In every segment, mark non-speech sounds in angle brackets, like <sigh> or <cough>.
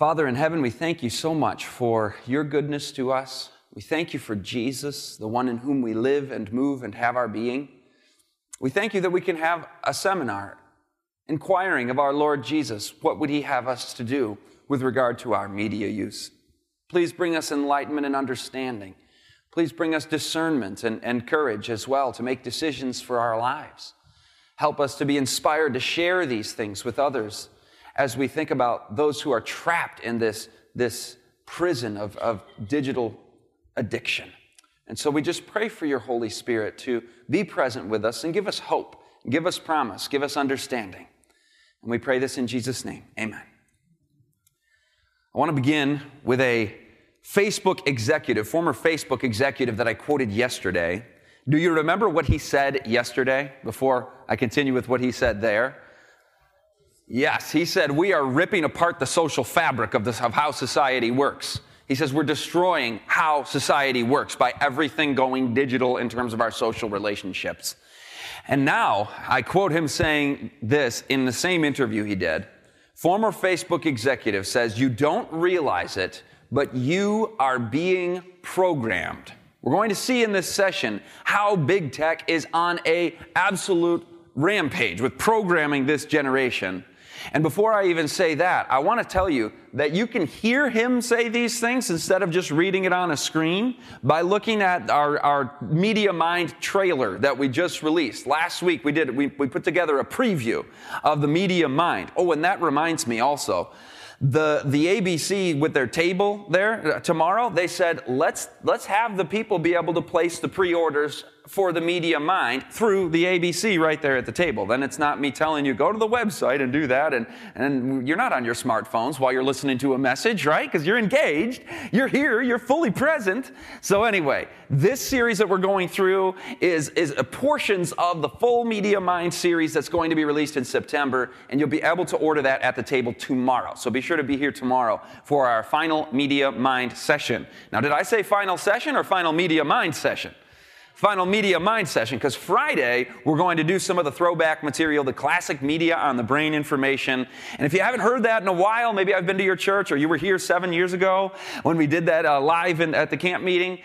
Father in heaven, we thank you so much for your goodness to us. We thank you for Jesus, the one in whom we live and move and have our being. We thank you that we can have a seminar inquiring of our Lord Jesus. What would he have us to do with regard to our media use? Please bring us enlightenment and understanding. Please bring us discernment and, and courage as well to make decisions for our lives. Help us to be inspired to share these things with others as we think about those who are trapped in this, this prison of, of digital addiction. And so we just pray for your Holy Spirit to be present with us and give us hope, give us promise, give us understanding. And we pray this in Jesus' name. Amen. I want to begin with a Facebook executive, former Facebook executive that I quoted yesterday. Do you remember what he said yesterday before I continue with what he said there? Yes, he said, We are ripping apart the social fabric of, this, of how society works. He says, We're destroying how society works by everything going digital in terms of our social relationships. And now, I quote him saying this in the same interview he did. Former Facebook executive says, You don't realize it, but you are being programmed. We're going to see in this session how big tech is on a absolute rampage with programming this generation. And before I even say that, I want to tell you that you can hear him say these things instead of just reading it on a screen by looking at our, our Media Mind trailer that we just released. Last week we did, we, we put together a preview of the Media Mind. Oh, and that reminds me also, the, the ABC with their table there uh, tomorrow, they said, let's, let's have the people be able to place the pre-orders for the media mind through the ABC right there at the table. Then it's not me telling you, go to the website and do that. And, and you're not on your smartphones while you're listening to a message, right? Because you're engaged. You're here. You're fully present. So anyway, this series that we're going through is, is portions of the full Media Mind series that's going to be released in September. And you'll be able to order that at the table tomorrow. So be sure to be here tomorrow for our final Media Mind session. Now, did I say final session or final Media Mind session? Final media mind session because Friday we're going to do some of the throwback material, the classic media on the brain information. And if you haven't heard that in a while, maybe I've been to your church or you were here seven years ago when we did that uh, live in, at the camp meeting.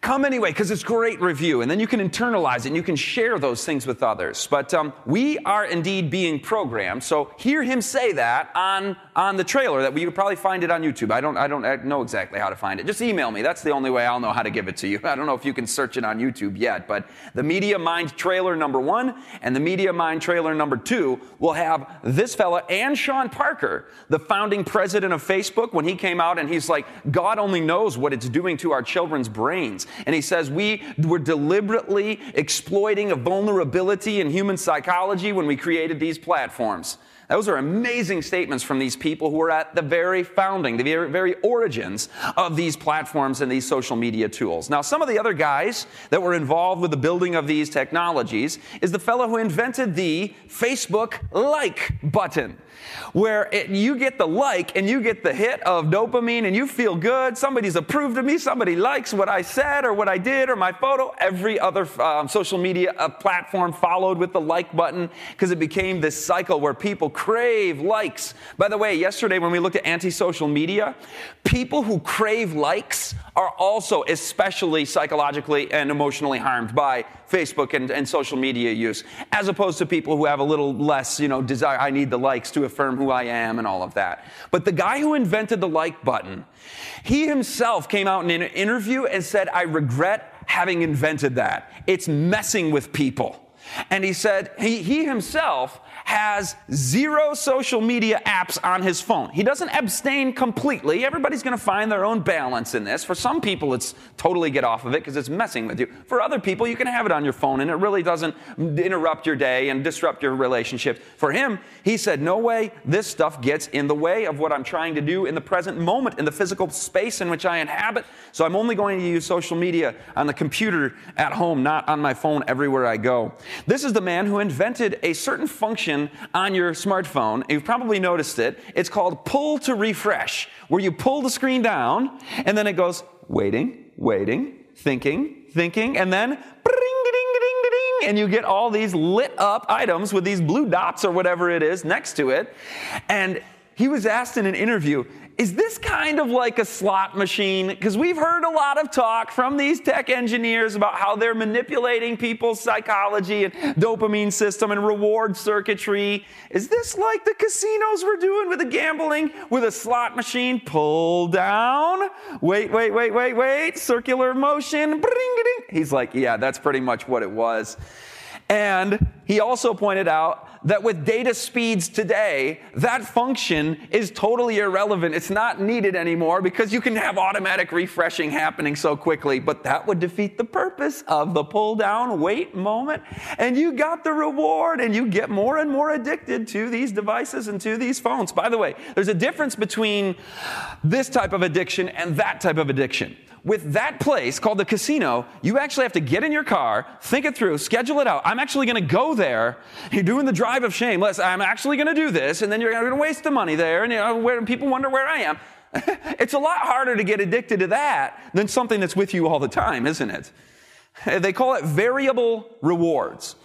Come anyway, because it's great review, and then you can internalize it and you can share those things with others. But um, we are indeed being programmed. So hear him say that on, on the trailer that we could probably find it on YouTube. I don't, I don't know exactly how to find it. Just email me. That's the only way I'll know how to give it to you. <laughs> I don't know if you can search it on YouTube yet, but the Media Mind trailer number one and the Media Mind trailer number two will have this fella and Sean Parker, the founding president of Facebook, when he came out and he's like, God only knows what it's doing to our children's brains. And he says we were deliberately exploiting a vulnerability in human psychology when we created these platforms. Those are amazing statements from these people who are at the very founding, the very, very origins of these platforms and these social media tools. Now, some of the other guys that were involved with the building of these technologies is the fellow who invented the Facebook like button where it, you get the like and you get the hit of dopamine and you feel good. Somebody's approved of me. Somebody likes what I said or what I did or my photo. Every other um, social media uh, platform followed with the like button because it became this cycle where people crave likes. By the way, yesterday when we looked at anti-social media, people who crave likes are also especially psychologically and emotionally harmed by Facebook and, and social media use, as opposed to people who have a little less, you know, desire. I need the likes to affirm who I am and all of that. But the guy who invented the like button, he himself came out in an interview and said, I regret having invented that. It's messing with people. And he said he, he himself has zero social media apps on his phone. He doesn't abstain completely. Everybody's going to find their own balance in this. For some people, it's totally get off of it because it's messing with you. For other people, you can have it on your phone and it really doesn't interrupt your day and disrupt your relationship. For him, he said, No way this stuff gets in the way of what I'm trying to do in the present moment, in the physical space in which I inhabit. So I'm only going to use social media on the computer at home, not on my phone everywhere I go. This is the man who invented a certain function on your smartphone. You've probably noticed it. It's called pull to refresh, where you pull the screen down and then it goes waiting, waiting, thinking, thinking, and then and you get all these lit up items with these blue dots or whatever it is next to it. And he was asked in an interview, is this kind of like a slot machine? Because we've heard a lot of talk from these tech engineers about how they're manipulating people's psychology and dopamine system and reward circuitry. Is this like the casinos we're doing with the gambling with a slot machine? Pull down. Wait, wait, wait, wait, wait. Circular motion. He's like, yeah, that's pretty much what it was. And he also pointed out that with data speeds today, that function is totally irrelevant. It's not needed anymore because you can have automatic refreshing happening so quickly, but that would defeat the purpose of the pull down wait moment. And you got the reward and you get more and more addicted to these devices and to these phones. By the way, there's a difference between this type of addiction and that type of addiction with that place called the casino, you actually have to get in your car, think it through, schedule it out. I'm actually going to go there. <laughs> You're doing the drive of shame. Listen, I'm actually going to do this, and then you're going to waste the money there, and you know, where, people wonder where I am. <laughs> it's a lot harder to get addicted to that than something that's with you all the time, isn't it? They call it variable rewards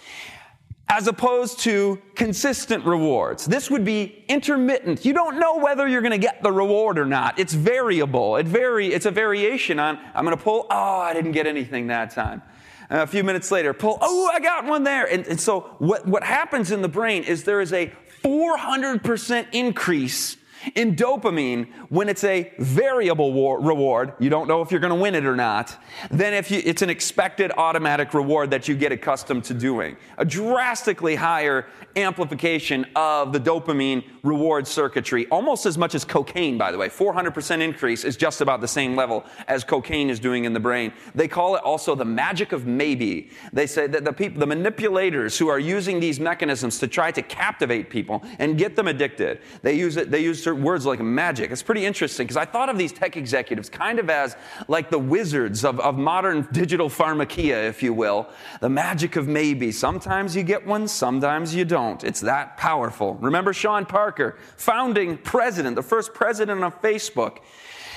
as opposed to consistent rewards. This would be intermittent. You don't know whether you're going to get the reward or not. It's variable. It vary, it's a variation on, I'm going to pull, oh, I didn't get anything that time. a few minutes later, pull, oh, I got one there. And, and so what, what happens in the brain is there is a 400% increase in dopamine, when it's a variable war- reward, you don't know if you're going to win it or not, then if you, it's an expected automatic reward that you get accustomed to doing. A drastically higher amplification of the dopamine reward circuitry, almost as much as cocaine, by the way. 400% increase is just about the same level as cocaine is doing in the brain. They call it also the magic of maybe. They say that the people, the manipulators who are using these mechanisms to try to captivate people and get them addicted, they use it, they use words like magic. It's pretty interesting because I thought of these tech executives kind of as like the wizards of, of modern digital pharmakia, if you will. The magic of maybe. Sometimes you get one, sometimes you don't. It's that powerful. Remember Sean Parker, founding president, the first president of Facebook.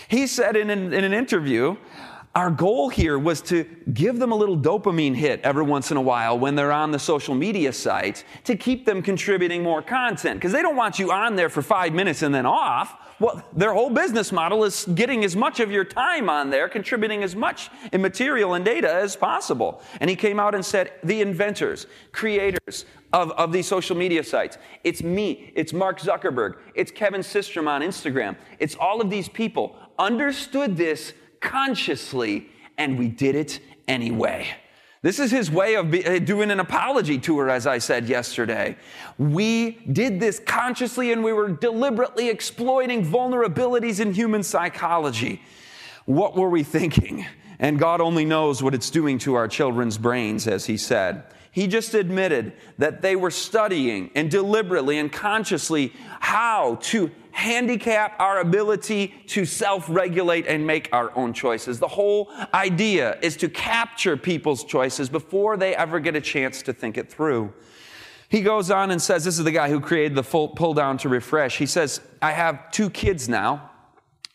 He said in an, in an interview, our goal here was to give them a little dopamine hit every once in a while when they're on the social media site to keep them contributing more content because they don't want you on there for five minutes and then off. Well, their whole business model is getting as much of your time on there, contributing as much in material and data as possible. And he came out and said, the inventors, creators of, of these social media sites, it's me, it's Mark Zuckerberg, it's Kevin Systrom on Instagram, it's all of these people understood this consciously, and we did it anyway. This is his way of be, uh, doing an apology tour, as I said yesterday. We did this consciously and we were deliberately exploiting vulnerabilities in human psychology. What were we thinking? And God only knows what it's doing to our children's brains, as he said. He just admitted that they were studying and deliberately and consciously how to handicap our ability to self regulate and make our own choices. The whole idea is to capture people's choices before they ever get a chance to think it through. He goes on and says, This is the guy who created the full pull down to refresh. He says, I have two kids now,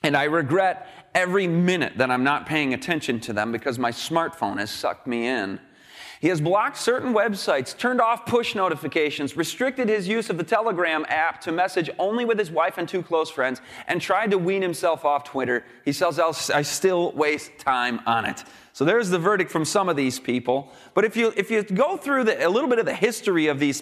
and I regret every minute that I'm not paying attention to them because my smartphone has sucked me in. He has blocked certain websites, turned off push notifications, restricted his use of the Telegram app to message only with his wife and two close friends, and tried to wean himself off Twitter. He says, I still waste time on it. So there's the verdict from some of these people. But if you, if you go through the, a little bit of the history of these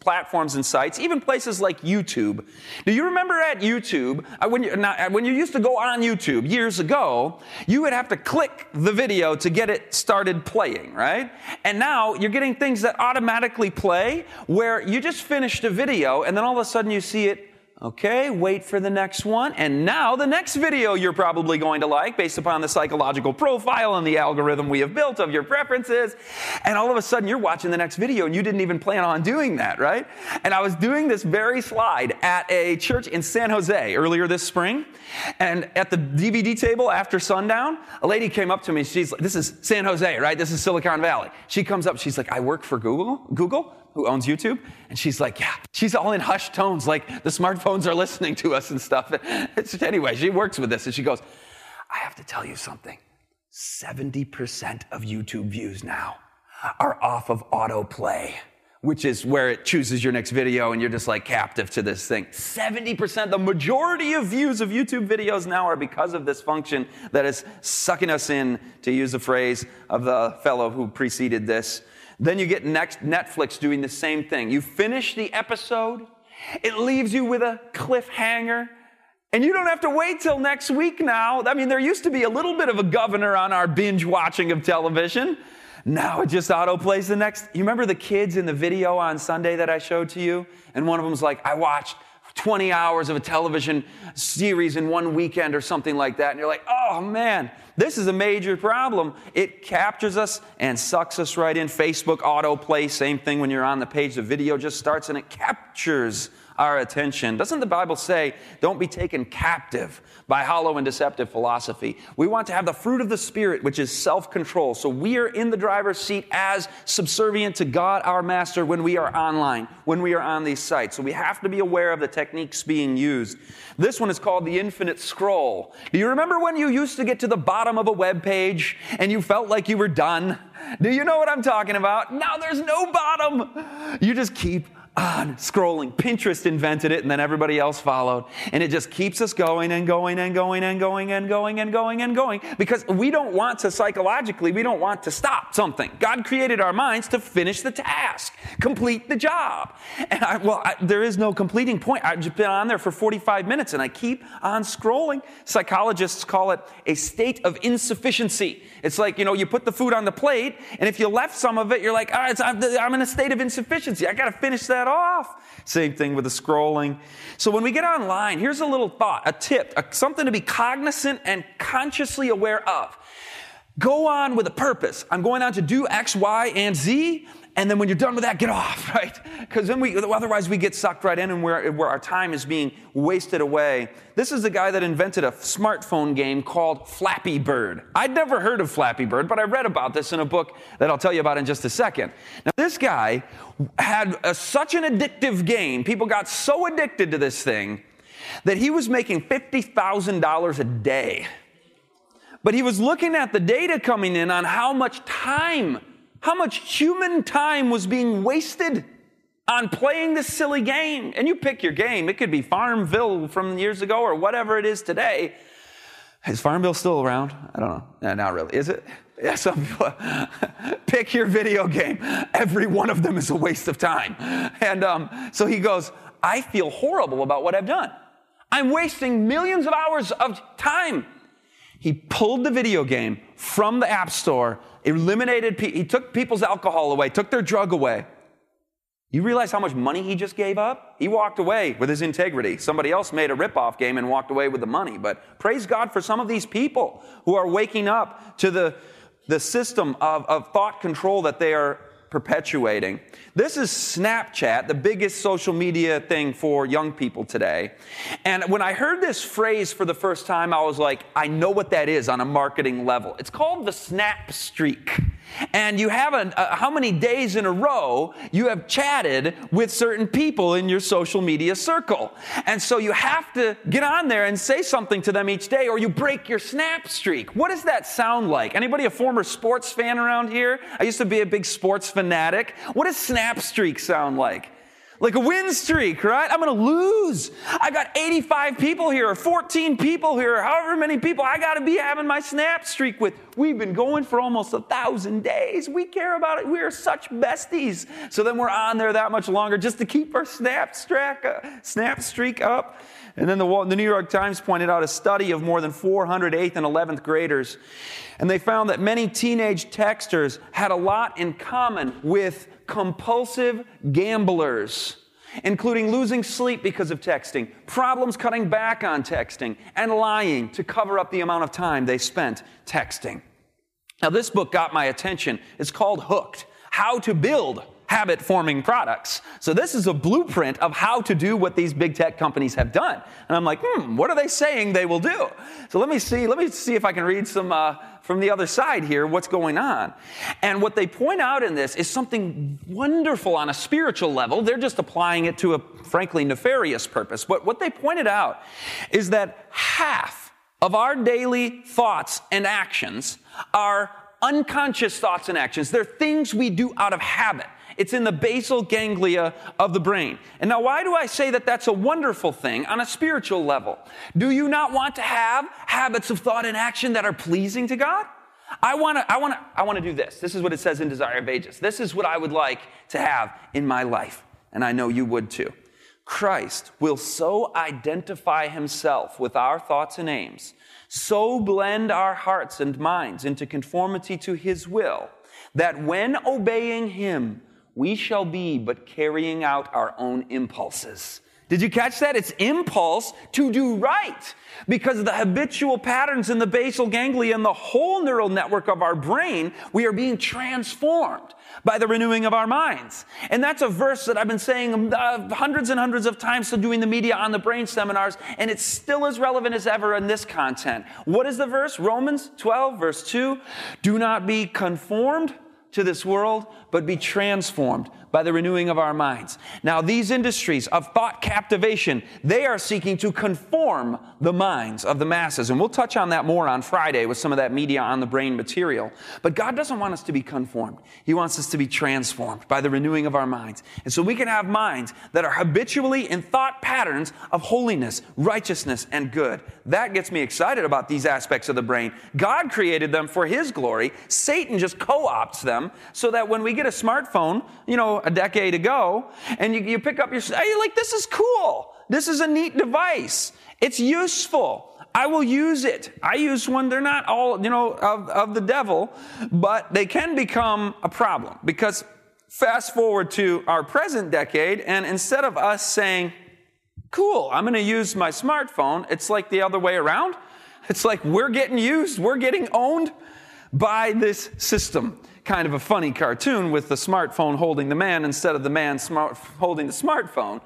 platforms and sites, even places like YouTube, do you remember at YouTube, uh, when you, not, uh, when you used to go on YouTube years ago, you would have to click the video to get it started playing, right? And now you're getting things that automatically play where you just finished a video and then all of a sudden you see it Okay, wait for the next one. And now the next video you're probably going to like based upon the psychological profile and the algorithm we have built of your preferences. And all of a sudden you're watching the next video and you didn't even plan on doing that, right? And I was doing this very slide at a church in San Jose earlier this spring. And at the DVD table after sundown, a lady came up to me. She's like, this is San Jose, right? This is Silicon Valley. She comes up, she's like, I work for Google. Google? Who owns YouTube. And she's like, yeah, she's all in hushed tones, like the smartphones are listening to us and stuff. <laughs> Anyway, she works with this and she goes, I have to tell you something. 70% of YouTube views now are off of autoplay. which is where it chooses your next video and you're just like captive to this thing. 70%, the majority of views of YouTube videos now are because of this function that is sucking us in, to use the phrase of the fellow who preceded this. Then you get next Netflix doing the same thing. You finish the episode, it leaves you with a cliffhanger. And you don't have to wait till next week now. I mean, there used to be a little bit of a governor on our binge watching of television. Now it just auto plays the next. You remember the kids in the video on Sunday that I showed to you? And one of them's like, I watched 20 hours of a television series in one weekend or something like that. And you're like, oh man, this is a major problem. It captures us and sucks us right in. Facebook autoplay, same thing when you're on the page, the video just starts and it captures our attention. Doesn't the Bible say, don't be taken captive by hollow and deceptive philosophy? We want to have the fruit of the Spirit, which is self control. So we are in the driver's seat as subservient to God, our master, when we are online, when we are on these sites. So we have to be aware of the techniques being used. This one is called the infinite scroll. Do you remember when you used to get to the bottom of a web page and you felt like you were done? Do you know what I'm talking about? Now there's no bottom. You just keep on scrolling. Pinterest invented it and then everybody else followed. And it just keeps us going and going and going and going and going and going and going because we don't want to psychologically, we don't want to stop something. God created our minds to finish the task, complete the job. And I, well, I, there is no completing point. I've just been on there for 45 minutes and I keep on scrolling. Psychologists call it a state of insufficiency. It's like, you know, you put the food on the plate and if you left some of it, you're like, I'm in a state of insufficiency. I got to finish that off. Same thing with the scrolling. So when we get online, here's a little thought, a tip, a, something to be cognizant and consciously aware of. Go on with a purpose. I'm going on to do X, Y, and Z. And then when you're done with that, get off, <laughs> right? Because then we, otherwise we get sucked right in and where, where our time is being wasted away. This is the guy that invented a smartphone game called Flappy Bird. I'd never heard of Flappy Bird, but I read about this in a book that I'll tell you about in just a second. Now, this guy had a, such an addictive game. People got so addicted to this thing that he was making $50,000 a day. But he was looking at the data coming in on how much time how much human time was being wasted on playing this silly game. And you pick your game. It could be Farmville from years ago or whatever it is today. Is Farmville still around? I don't know. No, not really. Is it? Yeah, some people <laughs> pick your video game. Every one of them is a waste of time. And um, so he goes, I feel horrible about what I've done. I'm wasting millions of hours of time. He pulled the video game from the App Store eliminated, he took people's alcohol away, took their drug away. You realize how much money he just gave up? He walked away with his integrity. Somebody else made a ripoff game and walked away with the money. But praise God for some of these people who are waking up to the, the system of, of thought control that they are perpetuating. This is Snapchat, the biggest social media thing for young people today. And when I heard this phrase for the first time, I was like, I know what that is on a marketing level. It's called the snap streak and you have a, a, how many days in a row you have chatted with certain people in your social media circle. And so you have to get on there and say something to them each day or you break your snap streak. What does that sound like? Anybody a former sports fan around here? I used to be a big sports fanatic. What does snap streak sound like? Like a win streak, right? I'm to lose. I got 85 people here, or 14 people here, or however many people I got to be having my snap streak with. We've been going for almost a thousand days. We care about it. We are such besties. So then we're on there that much longer just to keep our snap, uh, snap streak up. And then the, the New York Times pointed out a study of more than 400 8th and 11th graders. And they found that many teenage texters had a lot in common with compulsive gamblers, including losing sleep because of texting, problems cutting back on texting, and lying to cover up the amount of time they spent texting. Now, this book got my attention. It's called Hooked How to Build habit forming products. So this is a blueprint of how to do what these big tech companies have done. And I'm like, hmm, what are they saying they will do? So let me see, let me see if I can read some uh, from the other side here, what's going on. And what they point out in this is something wonderful on a spiritual level. They're just applying it to a frankly nefarious purpose. But what they pointed out is that half of our daily thoughts and actions are unconscious thoughts and actions. They're things we do out of habit. It's in the basal ganglia of the brain. And now, why do I say that that's a wonderful thing on a spiritual level? Do you not want to have habits of thought and action that are pleasing to God? I want to, I want to, I want to do this. This is what it says in Desire of Ages. This is what I would like to have in my life. And I know you would too. Christ will so identify himself with our thoughts and aims, so blend our hearts and minds into conformity to his will, that when obeying him, we shall be but carrying out our own impulses. Did you catch that? It's impulse to do right because of the habitual patterns in the basal ganglia and the whole neural network of our brain. We are being transformed by the renewing of our minds. And that's a verse that I've been saying uh, hundreds and hundreds of times to doing the media on the brain seminars, and it's still as relevant as ever in this content. What is the verse? Romans 12, verse 2. Do not be conformed to this world, but be transformed by the renewing of our minds. Now, these industries of thought captivation, they are seeking to conform the minds of the masses. And we'll touch on that more on Friday with some of that media on the brain material. But God doesn't want us to be conformed. He wants us to be transformed by the renewing of our minds. And so we can have minds that are habitually in thought patterns of holiness, righteousness, and good. That gets me excited about these aspects of the brain. God created them for His glory. Satan just co-opts them so that when we get a smartphone, you know, a decade ago, and you, you pick up your, you're like, this is cool. This is a neat device. It's useful. I will use it. I use one. They're not all, you know, of, of the devil, but they can become a problem because fast forward to our present decade, and instead of us saying, cool, I'm going to use my smartphone, it's like the other way around. It's like we're getting used, we're getting owned by this system kind of a funny cartoon with the smartphone holding the man instead of the man smart, holding the smartphone.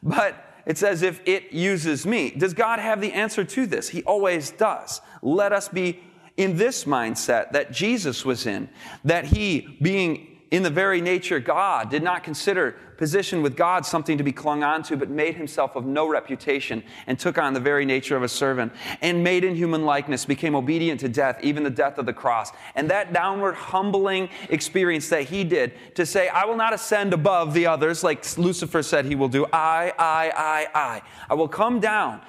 But it's as if it uses me. Does God have the answer to this? He always does. Let us be in this mindset that Jesus was in, that he, being in the very nature God, did not consider position with God something to be clung on to, but made himself of no reputation and took on the very nature of a servant and made in human likeness, became obedient to death, even the death of the cross. And that downward humbling experience that he did to say, I will not ascend above the others like Lucifer said he will do. I, I, I, I. I will come down.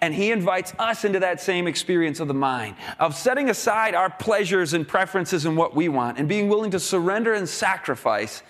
And he invites us into that same experience of the mind, of setting aside our pleasures and preferences and what we want and being willing to surrender and sacrifice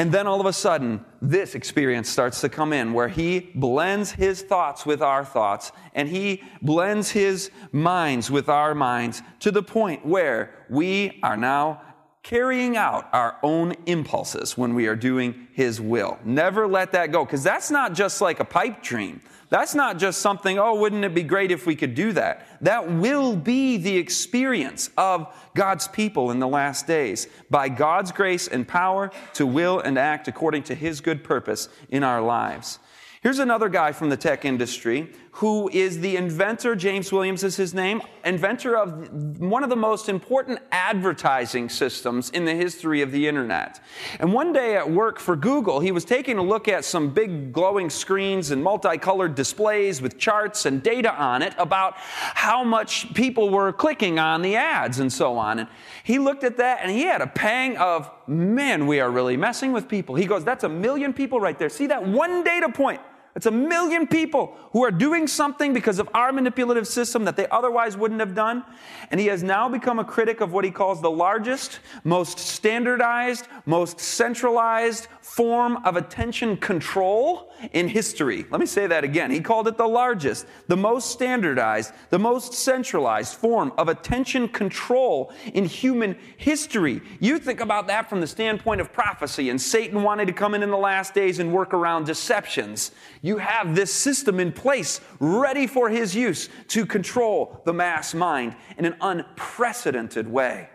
and then all of a sudden, this experience starts to come in where he blends his thoughts with our thoughts and he blends his minds with our minds to the point where we are now carrying out our own impulses when we are doing his will. Never let that go because that's not just like a pipe dream. That's not just something, oh, wouldn't it be great if we could do that? That will be the experience of God's people in the last days by God's grace and power to will and act according to His good purpose in our lives. Here's another guy from the tech industry who is the inventor, James Williams is his name, inventor of one of the most important advertising systems in the history of the internet. And one day at work for Google, he was taking a look at some big glowing screens and multicolored displays with charts and data on it about how much people were clicking on the ads and so on. And he looked at that and he had a pang of, man, we are really messing with people. He goes, that's a million people right there. See that one data point? It's a million people who are doing something because of our manipulative system that they otherwise wouldn't have done. And he has now become a critic of what he calls the largest, most standardized, most centralized form of attention control in history. Let me say that again. He called it the largest, the most standardized, the most centralized form of attention control in human history. You think about that from the standpoint of prophecy and Satan wanting to come in in the last days and work around deceptions. You have this system in place ready for his use to control the mass mind in an unprecedented way.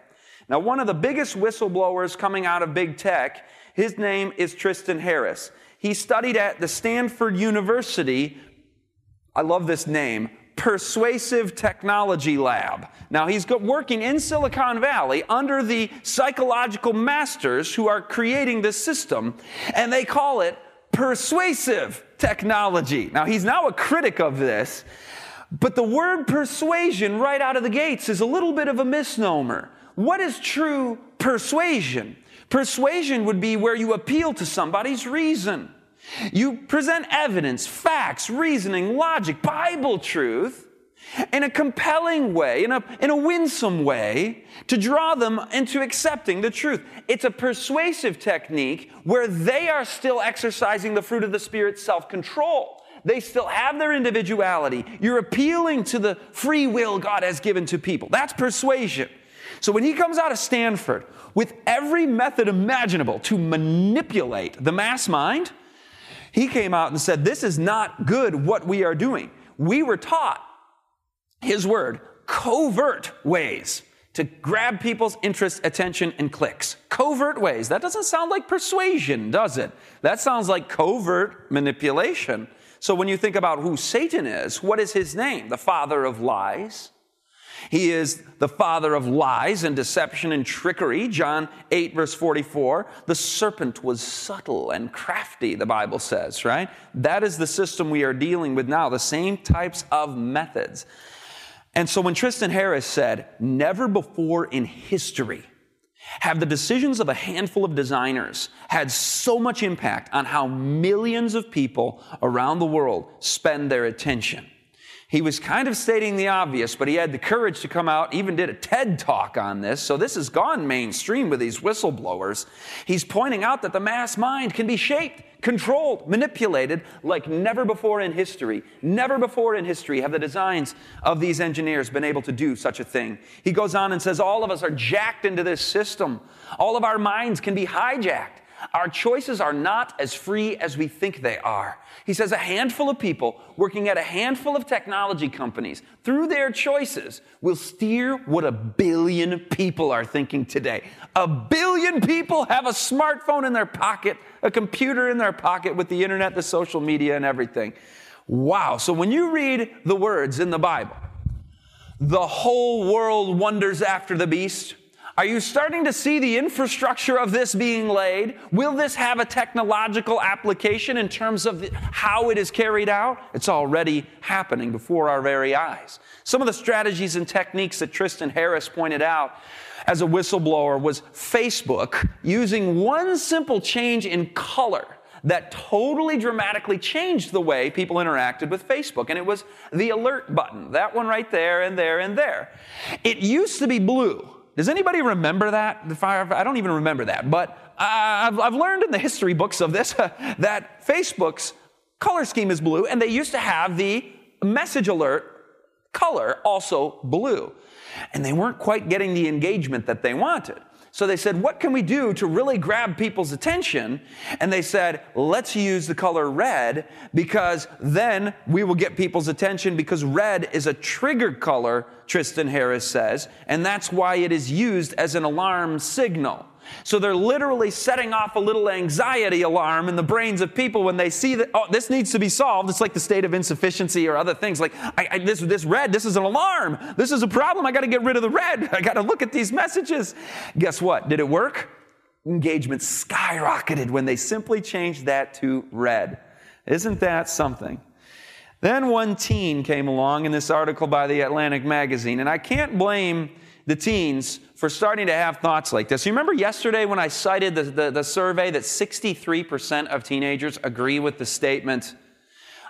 Now, one of the biggest whistleblowers coming out of big tech, his name is Tristan Harris. He studied at the Stanford University. I love this name, Persuasive Technology Lab. Now, he's working in Silicon Valley under the psychological masters who are creating this system, and they call it persuasive technology. Now, he's now a critic of this, but the word persuasion right out of the gates is a little bit of a misnomer. What is true persuasion? Persuasion would be where you appeal to somebody's reason. You present evidence, facts, reasoning, logic, Bible truth in a compelling way, in a, in a winsome way, to draw them into accepting the truth. It's a persuasive technique where they are still exercising the fruit of the Spirit self control. They still have their individuality. You're appealing to the free will God has given to people. That's persuasion. So when he comes out of Stanford with every method imaginable to manipulate the mass mind, he came out and said, This is not good what we are doing. We were taught his word, covert ways to grab people's interest, attention, and clicks. Covert ways. That doesn't sound like persuasion, does it? That sounds like covert manipulation. So when you think about who Satan is, what is his name? The father of lies. He is the father of lies and deception and trickery. John 8, verse 44. The serpent was subtle and crafty, the Bible says, right? That is the system we are dealing with now, the same types of methods. And so when Tristan Harris said, never before in history have the decisions of a handful of designers had so much impact on how millions of people around the world spend their attention. He was kind of stating the obvious, but he had the courage to come out, even did a TED talk on this. So this has gone mainstream with these whistleblowers. He's pointing out that the mass mind can be shaped, controlled, manipulated like never before in history. Never before in history have the designs of these engineers been able to do such a thing. He goes on and says, All of us are jacked into this system. All of our minds can be hijacked. Our choices are not as free as we think they are. He says a handful of people working at a handful of technology companies, through their choices, will steer what a billion people are thinking today. A billion people have a smartphone in their pocket, a computer in their pocket with the internet, the social media, and everything. Wow. So when you read the words in the Bible, the whole world wonders after the beast are you starting to see the infrastructure of this being laid? Will this have a technological application in terms of the, how it is carried out? It's already happening before our very eyes. Some of the strategies and techniques that Tristan Harris pointed out as a whistleblower was Facebook using one simple change in color that totally dramatically changed the way people interacted with Facebook. And it was the alert button, that one right there and there and there. It used to be blue. Does anybody remember that? I don't even remember that, but I've learned in the history books of this <laughs> that Facebook's color scheme is blue, and they used to have the message alert color also blue. And they weren't quite getting the engagement that they wanted. So they said, What can we do to really grab people's attention? And they said, Let's use the color red because then we will get people's attention because red is a trigger color, Tristan Harris says, and that's why it is used as an alarm signal. So they're literally setting off a little anxiety alarm in the brains of people when they see that, oh, this needs to be solved. It's like the state of insufficiency or other things. Like, I, I, this, this red, this is an alarm. This is a problem. I got to get rid of the red. <laughs> I got to look at these messages. Guess what? Did it work? Engagement skyrocketed when they simply changed that to red. Isn't that something? Then one teen came along in this article by the Atlantic magazine, and I can't blame the teens for starting to have thoughts like this. You remember yesterday when I cited the, the, the survey that 63% of teenagers agree with the statement,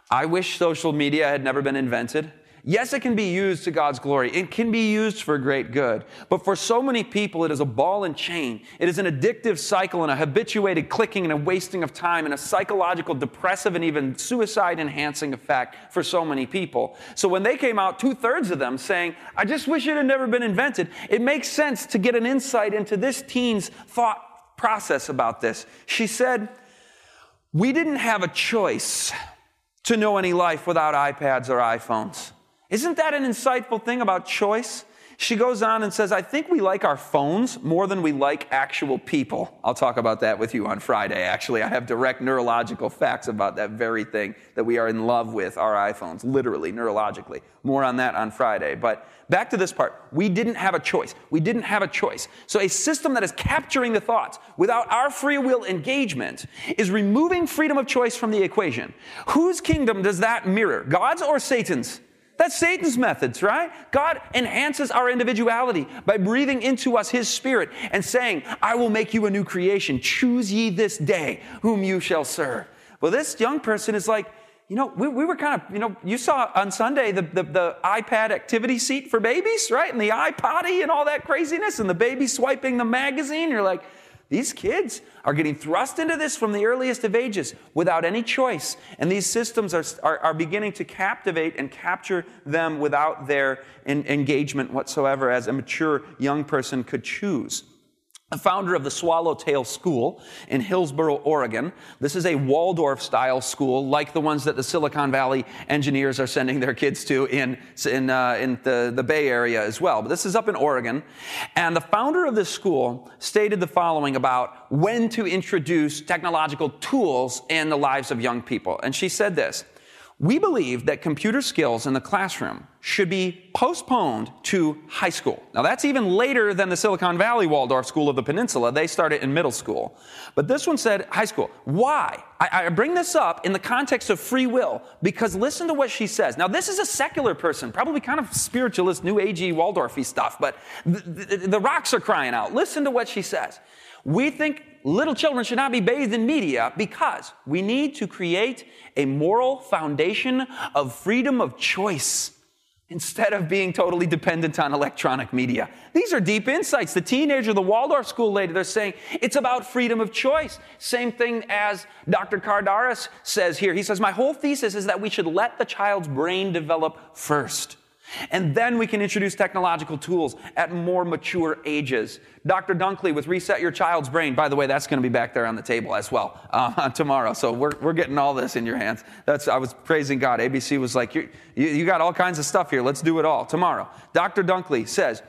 I wish social media had never been invented? Yes, it can be used to God's glory. It can be used for great good. But for so many people, it is a ball and chain. It is an addictive cycle and a habituated clicking and a wasting of time and a psychological, depressive, and even suicide enhancing effect for so many people. So when they came out, two thirds of them saying, I just wish it had never been invented, it makes sense to get an insight into this teen's thought process about this. She said, We didn't have a choice to know any life without iPads or iPhones. Isn't that an insightful thing about choice? She goes on and says, I think we like our phones more than we like actual people. I'll talk about that with you on Friday, actually. I have direct neurological facts about that very thing that we are in love with our iPhones, literally, neurologically. More on that on Friday. But back to this part. We didn't have a choice. We didn't have a choice. So a system that is capturing the thoughts without our free will engagement is removing freedom of choice from the equation. Whose kingdom does that mirror? God's or Satan's? That's Satan's methods, right? God enhances our individuality by breathing into us his spirit and saying, I will make you a new creation. Choose ye this day whom you shall serve. Well, this young person is like, you know, we, we were kind of, you know, you saw on Sunday the, the, the, iPad activity seat for babies, right? And the iPotty and all that craziness, and the baby swiping the magazine. You're like, these kids are getting thrust into this from the earliest of ages without any choice. And these systems are, are, are beginning to captivate and capture them without their engagement whatsoever, as a mature young person could choose the founder of the Swallowtail School in Hillsboro, Oregon. This is a Waldorf style school, like the ones that the Silicon Valley engineers are sending their kids to in, in, uh, in the, the Bay Area as well. But this is up in Oregon. And the founder of this school stated the following about when to introduce technological tools in the lives of young people. And she said this we believe that computer skills in the classroom should be postponed to high school. Now, that's even later than the Silicon Valley Waldorf School of the Peninsula. They started in middle school. But this one said high school. Why? I, I bring this up in the context of free will because listen to what she says. Now, this is a secular person, probably kind of spiritualist, new agey, Waldorfy stuff, but the, rocks are crying out. Listen to what she says. We think little children should not be bathed in media because we need to create a moral foundation of freedom of choice instead of being totally dependent on electronic media. These are deep insights. The teenager, the Waldorf school lady, they're saying it's about freedom of choice. Same thing as Dr. Kardaras says here. He says, My whole thesis is that we should let the child's brain develop first. And then we can introduce technological tools at more mature ages. Dr. Dunckley with Reset Your Child's Brain. By the way, that's going to be back there on the table as well uh, <laughs> tomorrow. So we're, we're getting all this in your hands. That's, I was praising God. ABC was like, you, you got all kinds of stuff here. Let's do it all tomorrow. Dr. Dunckley says,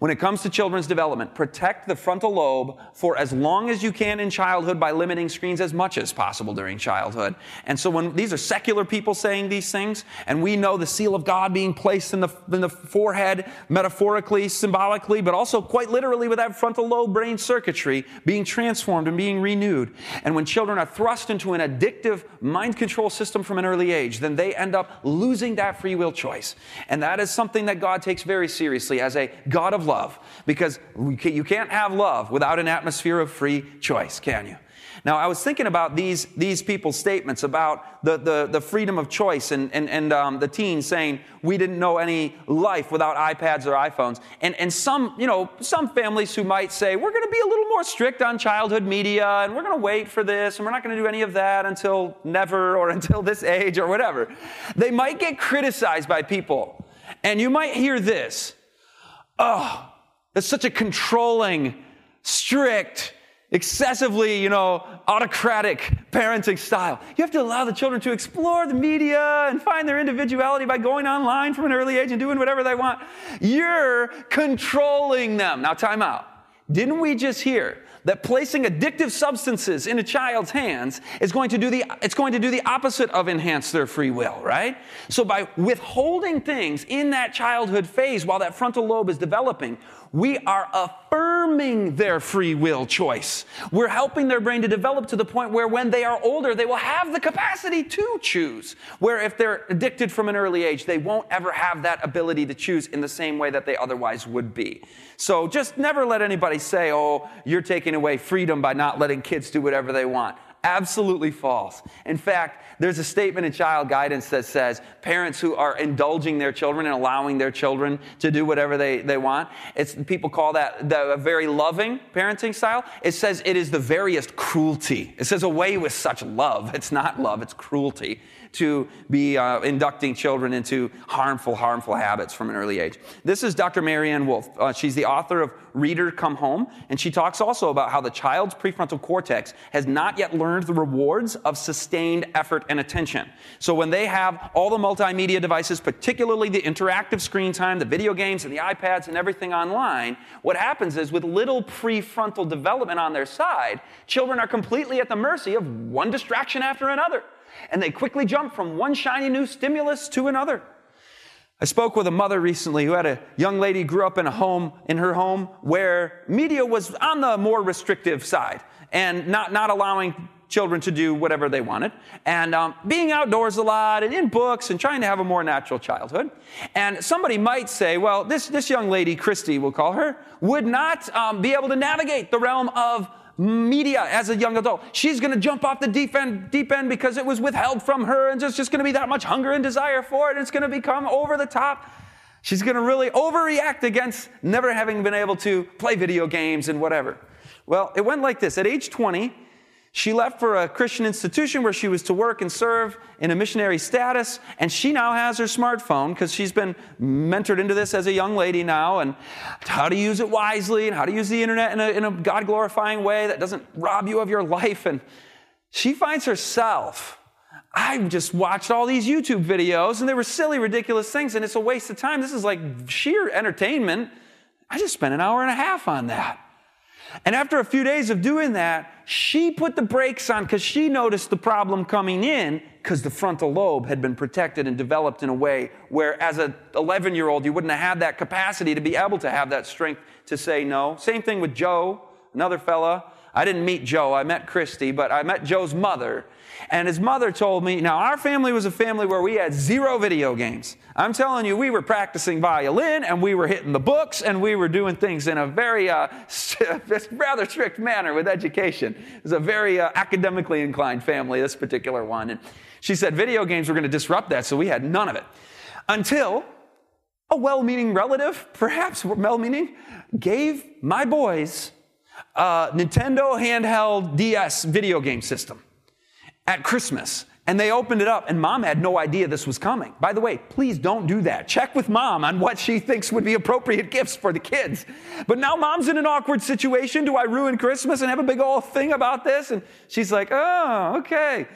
when it comes to children's development, protect the frontal lobe for as long as you can in childhood by limiting screens as much as possible during childhood. And so when these are secular people saying these things, and we know the seal of God being placed in the, in the forehead, metaphorically, symbolically, but also quite literally with that frontal lobe brain circuitry being transformed and being renewed. And when children are thrust into an addictive mind control system from an early age, then they end up losing that free will choice. And that is something that God takes very seriously as a God of love because you can't have love without an atmosphere of free choice, can you? Now, I was thinking about these, these people's statements about the, the, the freedom of choice and, and, and um, the teens saying we didn't know any life without iPads or iPhones. And, and some, you know, some families who might say, we're going to be a little more strict on childhood media and we're going to wait for this and we're not going to do any of that until never or <laughs> until this age or whatever. They might get criticized by people. And you might hear this oh, that's such a controlling, strict, excessively, you know, autocratic parenting style. You have to allow the children to explore the media and find their individuality by going online from an early age and doing whatever they want. You're controlling them. Now, time out. Didn't we just hear that placing addictive substances in a child's hands is going to do the it's going to do the opposite of enhance their free will, right? So by withholding things in that childhood phase while that frontal lobe is developing, we are affirming their free will choice. We're helping their brain to develop to the point where when they are older, they will have the capacity to choose. Where if they're addicted from an early age, they won't ever have that ability to choose in the same way that they otherwise would be. So just never let anybody say, oh, you're taking away freedom by not letting kids do whatever they want. Absolutely false. In fact, there's a statement in child guidance that says parents who are indulging their children and allowing their children to do whatever they, they want, it's, people call that the, a very loving parenting style. It says it is the veriest cruelty. It says away with such love. It's not love, it's cruelty to be uh, inducting children into harmful, harmful habits from an early age. This is Dr. Maryanne Wolf. Uh, she's the author of Reader Come Home, and she talks also about how the child's prefrontal cortex has not yet learned the rewards of sustained effort and attention. So when they have all the multimedia devices, particularly the interactive screen time, the video games and the iPads and everything online, what happens is with little prefrontal development on their side, children are completely at the mercy of one distraction after another and they quickly jump from one shiny new stimulus to another. I spoke with a mother recently who had a young lady grew up in a home in her home where media was on the more restrictive side and not, not allowing children to do whatever they wanted, and um, being outdoors a lot, and in books, and trying to have a more natural childhood. And somebody might say, well, this, this young lady, Christy, we'll call her, would not um, be able to navigate the realm of media as a young adult. She's going to jump off the deep end, deep end because it was withheld from her, and there's just going to be that much hunger and desire for it, and it's going to become over the top. She's going to really overreact against never having been able to play video games and whatever. Well, it went like this. At age 20, she left for a Christian institution where she was to work and serve in a missionary status, and she now has her smartphone because she's been mentored into this as a young lady now and how to use it wisely and how to use the internet in a, in a God glorifying way that doesn't rob you of your life. And she finds herself. I just watched all these YouTube videos and they were silly, ridiculous things, and it's a waste of time. This is like sheer entertainment. I just spent an hour and a half on that. And after a few days of doing that, she put the brakes on because she noticed the problem coming in because the frontal lobe had been protected and developed in a way where, as an 11 year old, you wouldn't have had that capacity to be able to have that strength to say no. Same thing with Joe, another fella. I didn't meet Joe, I met Christy, but I met Joe's mother. And his mother told me, now our family was a family where we had zero video games. I'm telling you, we were practicing violin and we were hitting the books and we were doing things in a very, uh, <laughs> rather strict manner with education. It was a very uh, academically inclined family, this particular one. And she said video games were going to disrupt that, so we had none of it. Until a well meaning relative, perhaps well meaning, gave my boys a Nintendo handheld DS video game system at Christmas. And they opened it up, and mom had no idea this was coming. By the way, please don't do that. Check with mom on what she thinks would be appropriate gifts for the kids. But now mom's in an awkward situation. Do I ruin Christmas and have a big old thing about this? And she's like, oh, okay.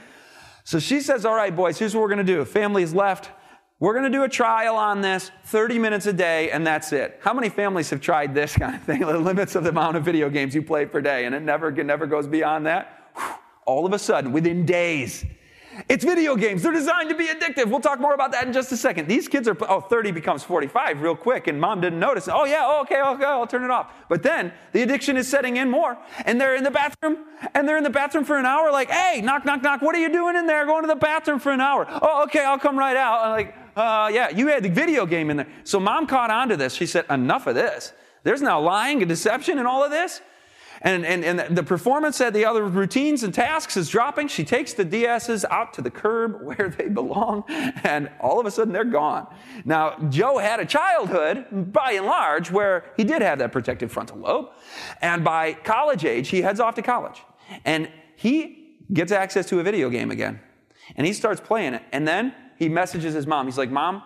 So she says, all right, boys, here's what we're going to do. Family's left. We're going to do a trial on this, 30 minutes a day, and that's it. How many families have tried this kind of thing? <laughs> The limits of the amount of video games you play per day, and it never, it never goes beyond that? Whew all of a sudden, within days, it's video games. They're designed to be addictive. We'll talk more about that in just a second. These kids are, oh, 30 becomes 45 real quick, and mom didn't notice. Oh, yeah, oh, okay, okay, I'll turn it off. But then the addiction is setting in more, and they're in the bathroom, and they're in the bathroom for an hour, like, hey, knock, knock, knock, what are you doing in there? Going to the bathroom for an hour. Oh, okay, I'll come right out. I'm like, uh, yeah, you had the video game in there. So mom caught on to this. She said, enough of this. There's now lying and deception and all of this. And, and, and the performance at the other routines and tasks is dropping. She takes the DSs out to the curb <laughs> where they belong, and all of a sudden they're gone. Now, Joe had a childhood, by and large, where he did have that protective frontal lobe. And by college age, he heads off to college. And he gets access to a video game again. And he starts playing it. And then he messages his mom. He's like, Mom,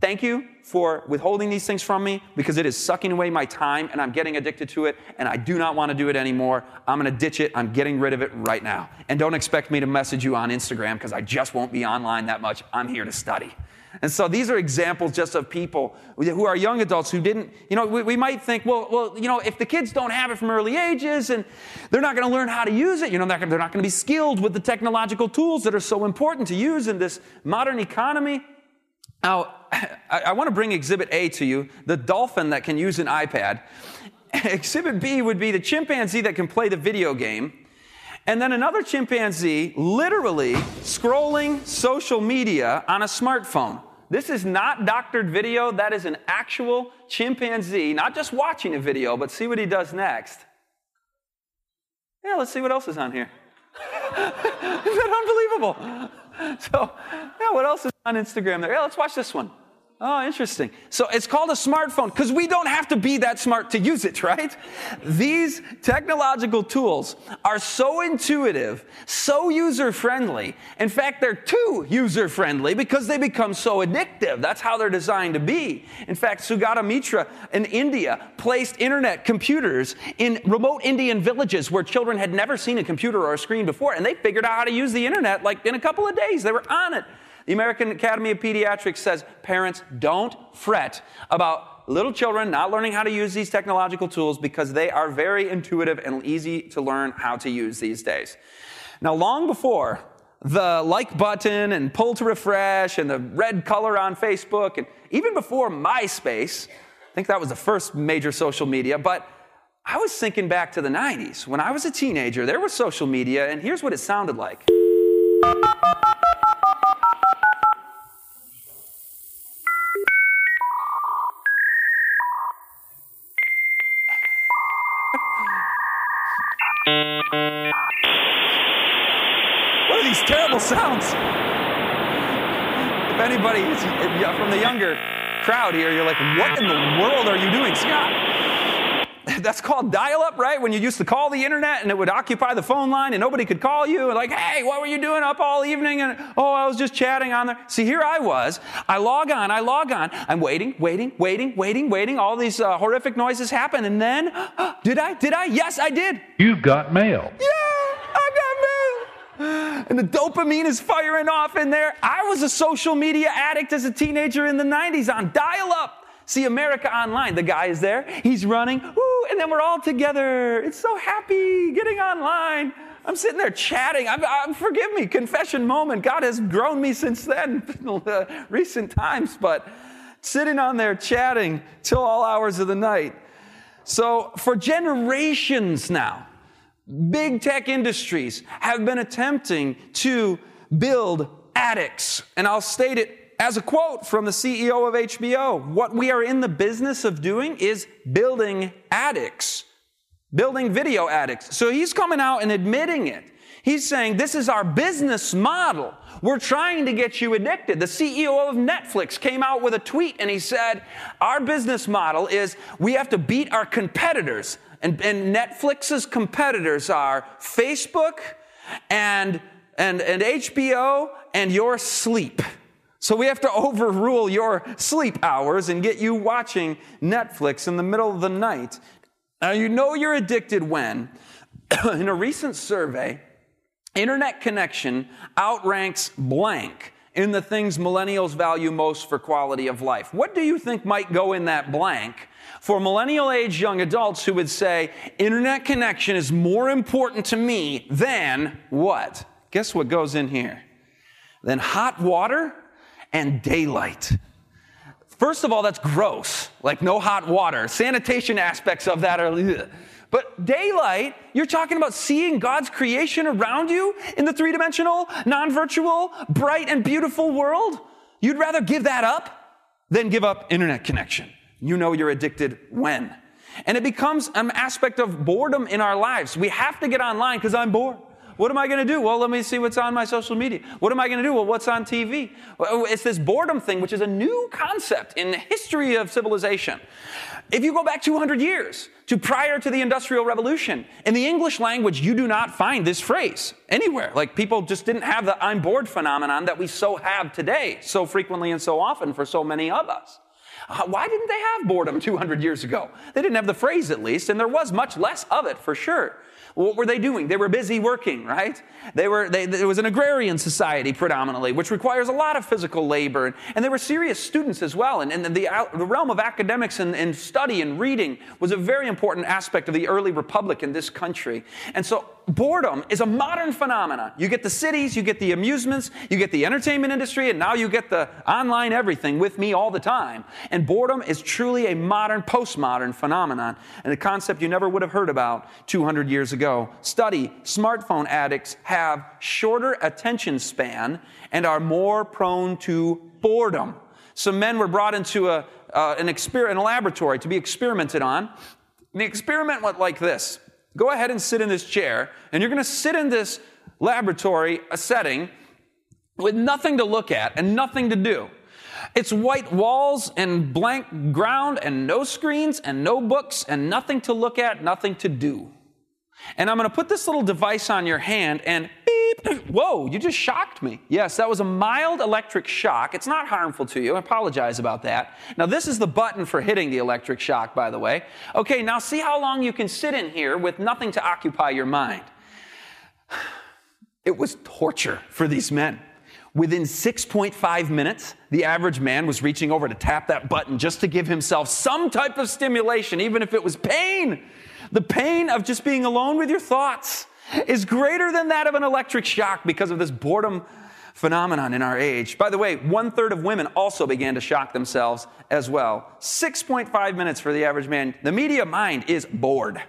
Thank you for withholding these things from me because it is sucking away my time and I'm getting addicted to it and I do not want to do it anymore. I'm going to ditch it. I'm getting rid of it right now. And don't expect me to message you on Instagram because I just won't be online that much. I'm here to study. And so these are examples just of people who are young adults who didn't, you know, we, we might think, well, well, you know, if the kids don't have it from early ages and they're not going to learn how to use it, you know, they're not going to be skilled with the technological tools that are so important to use in this modern economy. Now, <coughs> I, want to bring Exhibit A to you the dolphin that can use an iPad. <coughs> Exhibit B would be the chimpanzee that can play the video game. And then another chimpanzee literally scrolling social media on a smartphone. This is not doctored video, that is an actual chimpanzee, not just watching a video, but see what he does next. Yeah, let's see what else is on here. <laughs> is that unbelievable? <laughs> So, yeah, what else is on Instagram there? Yeah, let's watch this one. Oh, interesting. So it's called a smartphone because we don't have to be that smart to use it, <laughs> right? These technological tools are so intuitive, so user friendly. In fact, they're too user friendly because they become so addictive. That's how they're designed to be. In fact, Sugata Mitra in India placed internet computers in remote Indian villages where children had never seen a computer or a screen before, and they figured out how to use the internet like in a couple of days. They were on it. The American Academy of Pediatrics says parents don't fret about little children not learning how to use these technological tools because they are very intuitive and easy to learn how to use these days. Now, long before the like button and pull to refresh and the red color on Facebook, and even before MySpace, I think that was the first major social media, but I was thinking back to the 90s. When I was a teenager, there was social media, and here's what it sounded like. What are these terrible sounds? If anybody is from the younger crowd here, you're like, what in the world are you doing, Scott? <laughs> That's called dial up, right? When you used to call the internet and it would occupy the phone line and nobody could call you. And like, hey, what were you doing up all evening? And oh, I was just chatting on there. See, here I was. I log on, I log on. I'm waiting, waiting, waiting, waiting, waiting. All these uh, horrific noises happen. And then, <gasps> did I? Did I? Yes, I did. You've got mail. Yeah, I've got mail. And the dopamine is firing off in there. I was a social media addict as a teenager in the 90s on dial up. See America Online. The guy is there. He's running. And then we're all together. It's so happy getting online. I'm sitting there chatting. I'm, I'm, forgive me, confession moment. God has grown me since then, <laughs> recent times, but sitting on there chatting till all hours of the night. So, for generations now, big tech industries have been attempting to build addicts. And I'll state it as a quote from the CEO of HBO, what we are in the business of doing is building addicts, building video addicts. So he's coming out and admitting it. He's saying, This is our business model. We're trying to get you addicted. The CEO of Netflix came out with a tweet and he said, Our business model is we have to beat our competitors. And, and Netflix's competitors are Facebook and, and, and HBO and your sleep. So we have to <laughs> overrule your sleep hours and get you watching Netflix in the middle of the night. Now, you know you're addicted when, <clears throat> in a recent survey, internet connection outranks blank in the things millennials value most for quality of life. What do you think might go in that blank for millennial age young adults who would say, internet connection is more important to me than what? Guess what goes in here? Then hot water and daylight. First of all, that's gross, like no hot water. Sanitation aspects of that are. But daylight, you're talking about seeing God's creation around you in the three dimensional, non virtual, bright, and beautiful world. You'd rather give that up than give up internet connection. You know you're addicted when. And it becomes an aspect of boredom in our lives. We have to get online because I'm bored. What am I going to do? Well, let me see what's on my social media. What am I going to do? Well, what's on TV? It's this boredom thing, which is a new concept in the history of civilization. If you go back 200 years to prior to the Industrial Revolution, in the English language, you do not find this phrase anywhere. Like people just didn't have the I'm bored phenomenon that we so have today, so frequently and so often for so many of us. Uh, why didn't they have boredom 200 years ago? They didn't have the phrase at least, and there was much less of it for sure. What were they doing? They were busy working, right? They were, they, it was an agrarian society predominantly, which requires a lot of physical labor. And they were serious students as well. And, and the, the realm of academics and, and study and reading was a very important aspect of the early republic in this country. And so boredom is a modern phenomenon. You get the cities, you get the amusements, you get the entertainment industry, and now you get the online everything with me all the time. And boredom is truly a modern, postmodern phenomenon, and a concept you never would have heard about 200 years ago. Study smartphone addicts have shorter attention span and are more prone to boredom. Some men were brought into a, uh, an, exper- a laboratory to be experimented on. The experiment went like this Go ahead and sit in this chair, and you're going to sit in this laboratory a setting with nothing to look at and nothing to do. It's white walls and blank ground and no screens and no books and nothing to look at, nothing to do. And I'm going to put this little device on your hand and beep. <clears throat> Whoa, you just shocked me. Yes, that was a mild electric shock. It's not harmful to you. I apologize about that. Now, this is the button for hitting the electric shock, by the way. Okay, now see how long you can sit in here with nothing to occupy your mind. <sighs> It was torture for these men. Within 6.5 minutes, the average man was reaching over to tap that button just to give himself some type of stimulation, even if it was pain. The pain of just being alone with your thoughts is greater than that of an electric shock because of this boredom phenomenon in our age. By the way, one third of women also began to shock themselves as well. 6.5 minutes for the average man. The media mind is bored.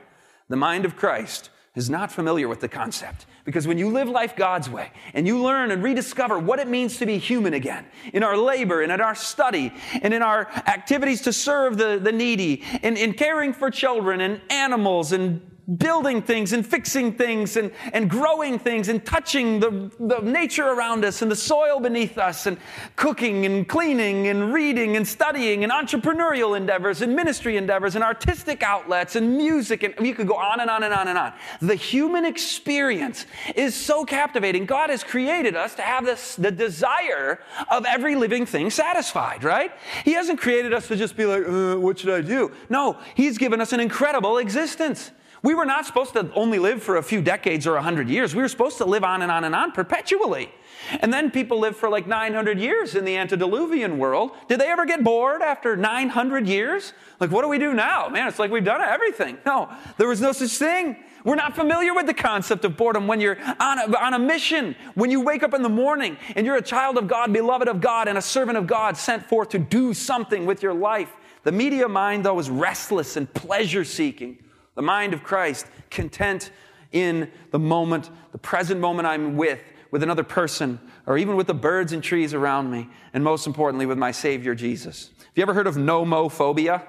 The mind of Christ is not familiar with the concept. Because when you live life God's way and you learn and rediscover what it means to be human again in our labor and in our study and in our activities to serve the, the needy and in caring for children and animals and building things and fixing things and, and growing things and touching the, the nature around us and the soil beneath us and cooking and cleaning and reading and studying and entrepreneurial endeavors and ministry endeavors and artistic outlets and music and you could go on and on and on and on. The human experience is so captivating. God has created us to have this, the desire of every living thing satisfied, right? He hasn't created us to just be like, uh, what should I do? No, He's given us an incredible existence. We were not supposed to only live for a few decades or 100 years. We were supposed to live on and on and on perpetually. And then people lived for like 900 years in the antediluvian world. Did they ever get bored after 900 years? Like, what do we do now? Man, it's like we've done everything. No, there was no such thing. We're not familiar with the concept of boredom when you're on a, on a mission, when you wake up in the morning and you're a child of God, beloved of God, and a servant of God sent forth to do something with your life. The media mind, though, is restless and pleasure seeking the mind of Christ, content in the moment, the present moment I'm with, with another person, or even with the birds and trees around me, and most importantly, with my Savior Jesus. Have you ever heard of nomophobia?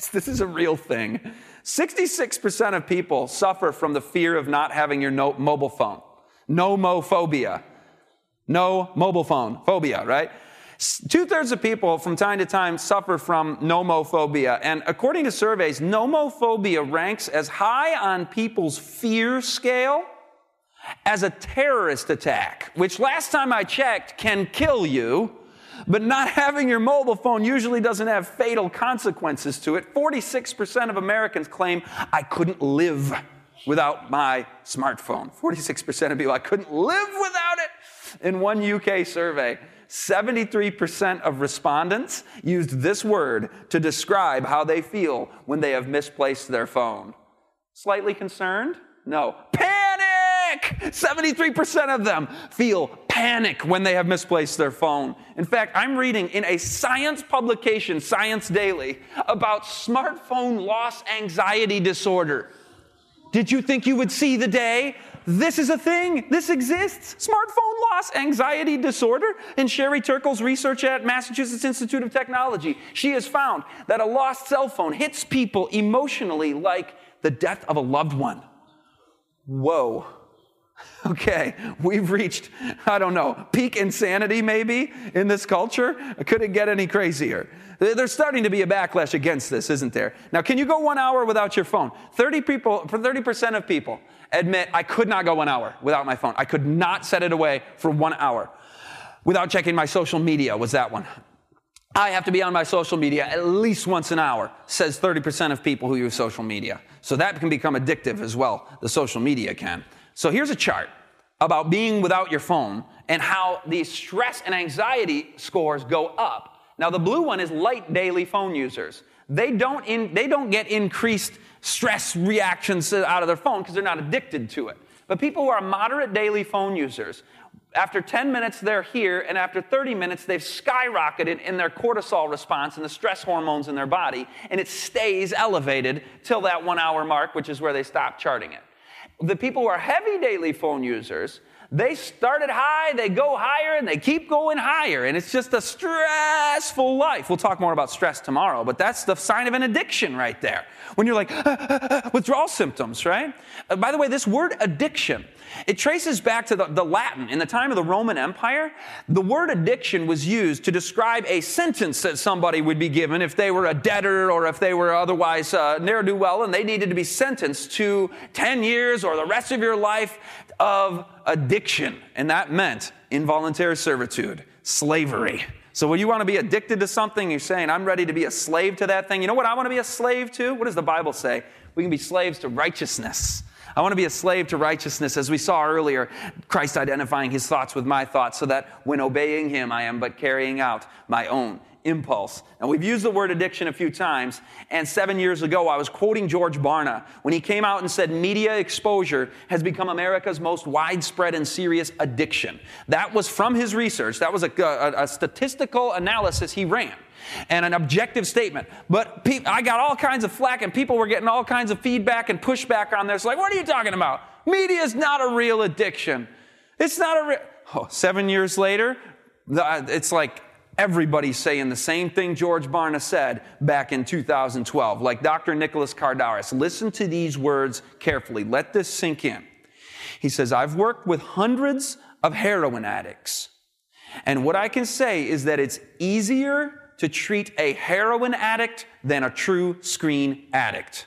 <laughs> this is a real thing. 66% of people suffer from the fear of not having your no, mobile phone. Nomophobia. No mobile phone phobia, right? Two thirds of people from time to time suffer from nomophobia. And according to surveys, nomophobia ranks as high on people's fear scale as a terrorist attack, which last time I checked can kill you. But not <laughs> having your mobile phone usually doesn't have fatal consequences to it. 46% of Americans claim I couldn't live without my smartphone. 46% of people, I couldn't live without it in one UK survey. 73% of respondents used this word to describe how they feel when they have misplaced their phone. Slightly concerned? No. Panic! 73% of them feel panic when they have misplaced their phone. In fact, I'm reading in a science publication, Science Daily, about smartphone loss anxiety disorder. Did you think you would see the day this is a thing. This exists. Smartphone loss anxiety disorder. In Sherry Turkle's research at Massachusetts Institute of Technology, she has found that a lost cell phone hits people emotionally like the death of a loved one. Whoa. <laughs> Okay, we've reached, I don't know, peak insanity maybe in this culture. Could it get any crazier? There's starting to be a backlash against this, isn't there? Now, can you go one hour without your phone? 30 people, for 30% of people, admit I could not go one hour without my phone. I could not set it away for one hour without checking my social media, was that one. I have to be on my social media at least once an hour, says 30% of people who use social media. So that can become addictive as well, the social media can. So here's a chart about being without your phone and how the stress and anxiety scores go up. Now, the blue one is light daily phone users. They don't, in, they don't get increased stress reactions out of their phone because they're not addicted to it. But people who are moderate daily phone users, after 10 minutes they're here, and after 30 minutes they've skyrocketed in their cortisol response and the stress hormones in their body, and it stays elevated till that one hour mark, which is where they stop charting it. The people who are heavy daily phone users, they started high, they go higher, and they keep going higher. And it's just a stressful life. We'll talk more about stress tomorrow, but that's the sign of an addiction right there. When you're like, withdrawal symptoms, right? Uh, by the way, this word addiction, it traces back to the, the, Latin. In the time of the Roman Empire, the word addiction was used to describe a sentence that somebody would be given if they were a debtor or if they were otherwise uh, ne'er do well and they needed to be sentenced to 10 years or the rest of your life of addiction. And that meant involuntary servitude, slavery. So when you want to be addicted to something, you're saying, I'm ready to be a slave to that thing. You know what I want to be a slave to? What does the Bible say? We can be slaves to righteousness. I want to be a slave to righteousness, as we saw earlier, Christ identifying his thoughts with my thoughts, so that when obeying him, I am but carrying out my own impulse. And we've used the word addiction a few times. And seven years ago, I was quoting George Barna when he came out and said media exposure has become America's most widespread and serious addiction. That was from his research. That was a, a, a statistical analysis he ran and an objective statement. But pe- I got all kinds of flack, and people were getting all kinds of feedback and pushback on this. Like, what are you talking about? Media is not a real addiction. It's not a real. Oh, seven years later, uh, it's like everybody's saying the same thing George Barna said back in 2012, like Dr. Nicholas Kardaras. Listen to these words carefully. Let this sink in. He says, I've worked with hundreds of heroin addicts. And what I can say is that it's easier to treat a heroin addict than a true screen addict.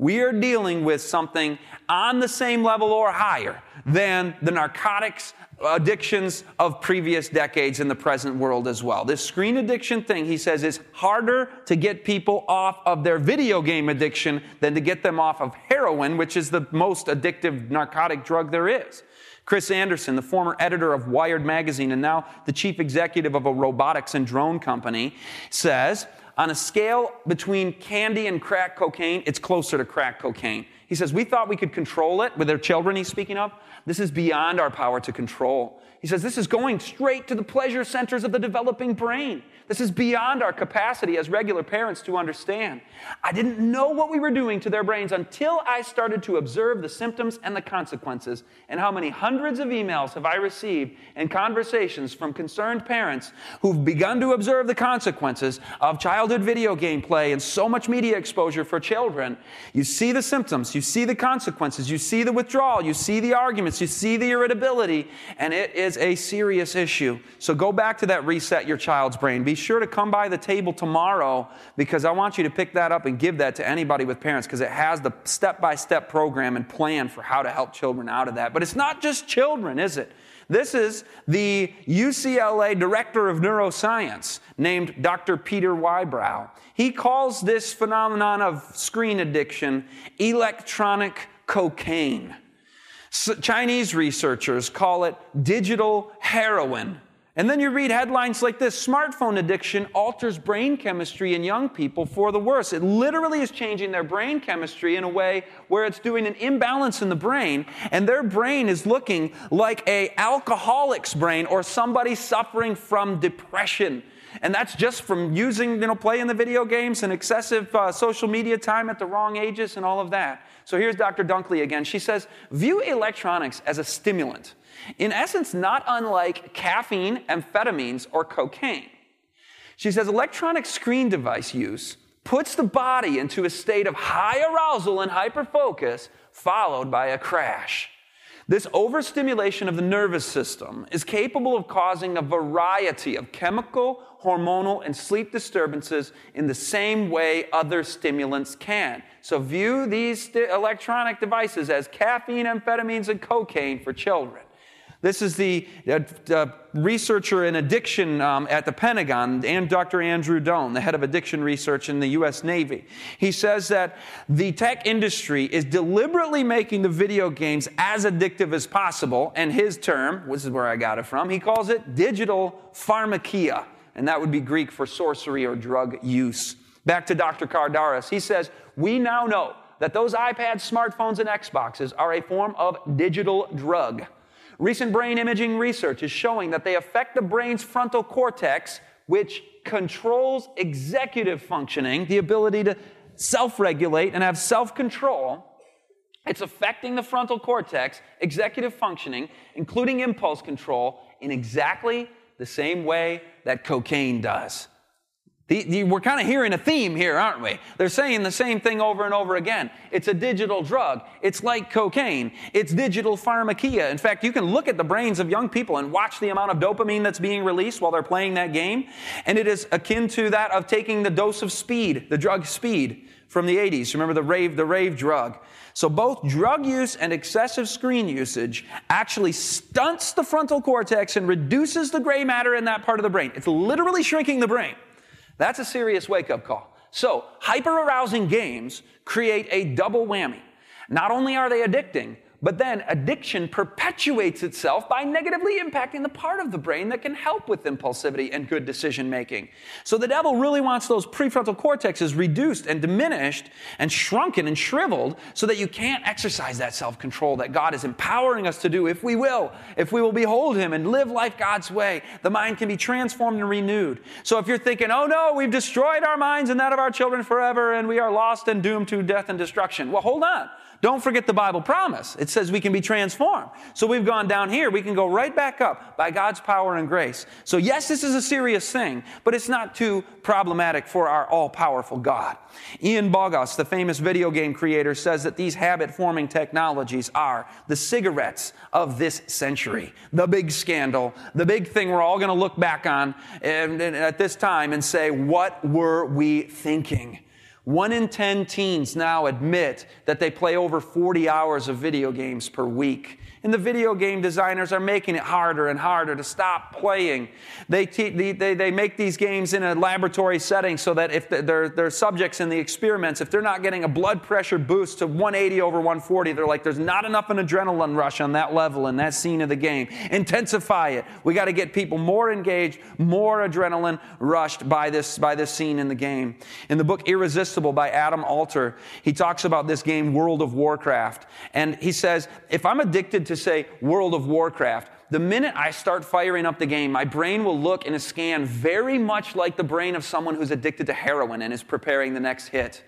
We are dealing with something on the same level or higher than the narcotics addictions of previous decades in the present world as well. This screen addiction thing, he says, is harder to get people off of their video game addiction than to get them off of heroin, which is the most addictive narcotic drug there is. Chris Anderson, the former editor of Wired magazine and now the chief executive of a robotics and drone company, says, on a scale between candy and crack cocaine, it's closer to crack cocaine. He says, We thought we could control it with their children, he's speaking of. This is beyond our power to control. He says this is going straight to the pleasure centers of the developing brain. This is beyond our capacity as regular parents to understand. I didn't know what we were doing to their brains until I started to observe the symptoms and the consequences. And how many hundreds of emails have I received and conversations from concerned parents who've begun to observe the consequences of childhood video game play and so much media exposure for children? You see the symptoms, you see the consequences, you see the withdrawal, you see the arguments, you see the irritability, and it is a serious issue. So go back to that reset your child's brain. Be sure to come by the table tomorrow because I want you to pick that up and give that to anybody with parents because it has the step by step program and plan for how to help children out of that. But it's not just children, is it? This is the UCLA director of neuroscience named Dr. Peter Whybrow. He calls this phenomenon of screen addiction electronic cocaine. Chinese researchers call it digital heroin. And then you read headlines like this smartphone addiction alters brain chemistry in young people for the worse. It literally is changing their brain chemistry in a way where it's doing an imbalance in the brain, and their brain is looking like a alcoholic's brain or somebody suffering from depression. And that's just from using, you know, playing the video games and excessive uh, social media time at the wrong ages and all of that. So here's Dr. Dunckley again. She says, view electronics as a stimulant in essence, not unlike caffeine, amphetamines, or cocaine. She says electronic screen device use puts the body into a state of high arousal and hyperfocus, followed by a crash. This overstimulation of the nervous system is capable of causing a variety of chemical, hormonal, and sleep disturbances in the same way other stimulants can. So view these st- electronic devices as caffeine, amphetamines, and cocaine for children. This is the uh, uh, researcher in addiction um, at the Pentagon, and Dr. Andrew Doan, the head of addiction research in the U.S. Navy. He says that the tech industry is deliberately making the video games as addictive as possible, and his term, this is where I got it from, he calls it digital pharmakeia, and that would be Greek for sorcery or drug use. Back to Dr. Kardaras, he says, We now know that those iPads, smartphones, and Xboxes are a form of digital drug. Recent brain imaging research is showing that they affect the brain's frontal cortex, which controls executive functioning, the ability to self regulate and have self control. It's affecting the frontal cortex, executive functioning, including impulse control, in exactly the same way that cocaine does. The, the, we're kind of hearing a theme here, aren't we? They're saying the same thing over and over again. It's a digital drug. It's like cocaine. It's digital pharmakeia. In fact, you can look at the brains of young people and watch the amount of dopamine that's being released while they're playing that game. And it is akin to that of taking the dose of speed, the drug speed from the 80s. Remember the rave, the rave drug. So both drug use and excessive screen usage actually stunts the frontal cortex and reduces the gray matter in that part of the brain. It's literally shrinking the brain. That's a serious wake up call. So, hyper arousing games create a double whammy. Not only are they addicting, But then addiction perpetuates itself by negatively impacting the part of the brain that can help with impulsivity and good decision making. So the devil really wants those prefrontal cortexes reduced and diminished and shrunken and shriveled so that you can't exercise that self control that God is empowering us to do if we will, if we will behold Him and live life God's way. The mind can be transformed and renewed. So if you're thinking, oh no, we've destroyed our minds and that of our children forever and we are lost and doomed to death and destruction. Well, hold on. Don't forget the Bible promise. It says we can be transformed. So we've gone down here. We can go right back up by God's power and grace. So yes, this is a serious thing, but it's not too problematic for our all-powerful God. Ian Bogost, the famous video game creator, says that these habit-forming technologies are the cigarettes of this century. The big scandal, the big thing we're all going to look back on at this time and say, what were we thinking? One in 10 teens now admit that they play over 40 hours of video games per week. And the video game designers are making it harder and harder to stop playing. They, te- they, they, they, make these games in a laboratory setting so that if they're, they're subjects in the experiments, if they're not getting a blood pressure boost to 180 over 140, they're like, there's not enough an adrenaline rush on that level in that scene of the game. Intensify it. We got to get people more engaged, more adrenaline rushed by this, by this scene in the game. In the book Irresistible by Adam Alter, he talks about this game, World of Warcraft. And he says, if I'm addicted to say World of Warcraft, the minute I start firing up the game, my brain will look in a scan very much like the brain of someone who's addicted to heroin and is preparing the next hit.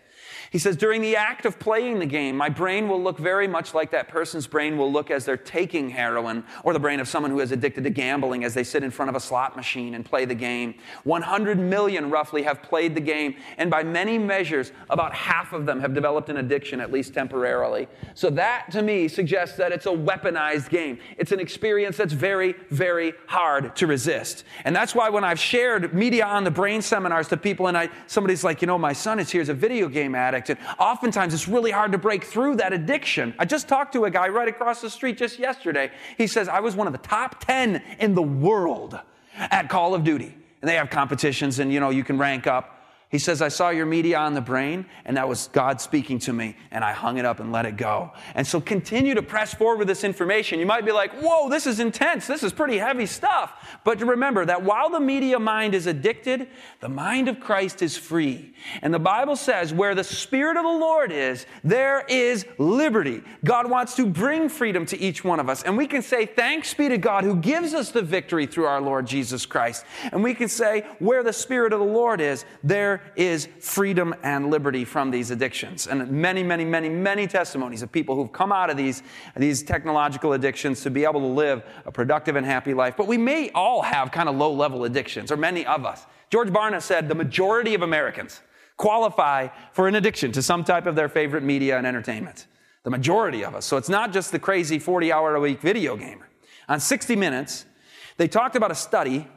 He says, during the act of playing the game, my brain will look very much like that person's brain will look as they're taking heroin, or the brain of someone who is addicted to gambling as they sit in front of a slot machine and play the game. 100 million roughly have played the game, and by many measures, about half of them have developed an addiction, at least temporarily. So that to me suggests that it's a weaponized game. It's an experience that's very, very hard to resist. And that's why when I've shared media on the brain seminars to people, and I, somebody's like, you know, my son is here as a video game addict And oftentimes it's really hard to break through that addiction. I just talked to a guy right across the street just yesterday. He says, I was one of the top 10 in the world at Call of Duty. And they have competitions and, you know, you can rank up. He says, I saw your media on the brain, and that was God speaking to me, and I hung it up and let it go. And so continue to press forward with this information. You might be like, whoa, this is intense. This is pretty heavy stuff. But remember that while the media mind is addicted, the mind of Christ is free. And the Bible says, where the Spirit of the Lord is, there is liberty. God wants to bring freedom to each one of us. And we can say, thanks be to God who gives us the victory through our Lord Jesus Christ. And we can say, where the Spirit of the Lord is, there is freedom and liberty from these addictions. And many, many, many, many testimonies of people who've come out of these, these technological addictions to be able to live a productive and happy life. But we may all have kind of low level addictions, or many of us. George Barna said the majority of Americans qualify for an addiction to some type of their favorite media and entertainment. The majority of us. So it's not just the crazy 40 hour a week video gamer. On 60 Minutes, they talked about a study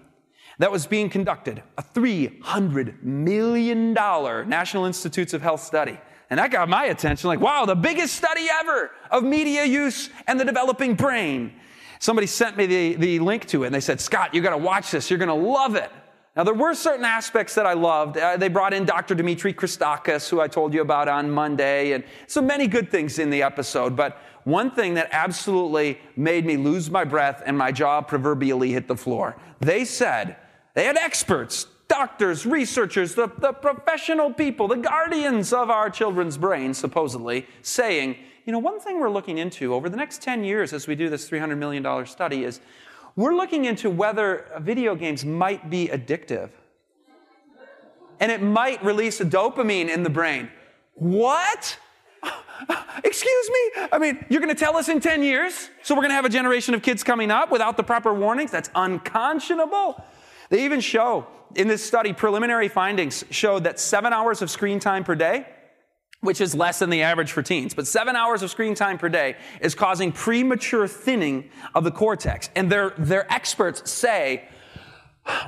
that was being conducted, a $300 million National Institutes of Health study. And that got my attention like, wow, the biggest study ever of media use and the developing brain. Somebody sent me the, the link to it and they said, Scott, you got to watch this. You're going to love it. Now, there were certain aspects that I loved. Uh, they brought in Dr. Dimitri Christakis, who I told you about on Monday, and so many good things in the episode. But one thing that absolutely made me lose my breath and my jaw proverbially hit the floor. They said they had experts, doctors, researchers, the, the professional people, the guardians of our children's brains, supposedly, saying, you know, one thing we're looking into over the next 10 years as we do this $300 million study is we're looking into whether video games might be addictive. And it might release a dopamine in the brain. What? <laughs> Excuse me? I mean, you're going to tell us in 10 years? So we're going to have a generation of kids coming up without the proper warnings? That's unconscionable. They even show in this study, preliminary findings showed that seven hours of screen time per day, which is less than the average for teens, but seven hours of screen time per day is causing premature thinning of the cortex. And their, their experts say,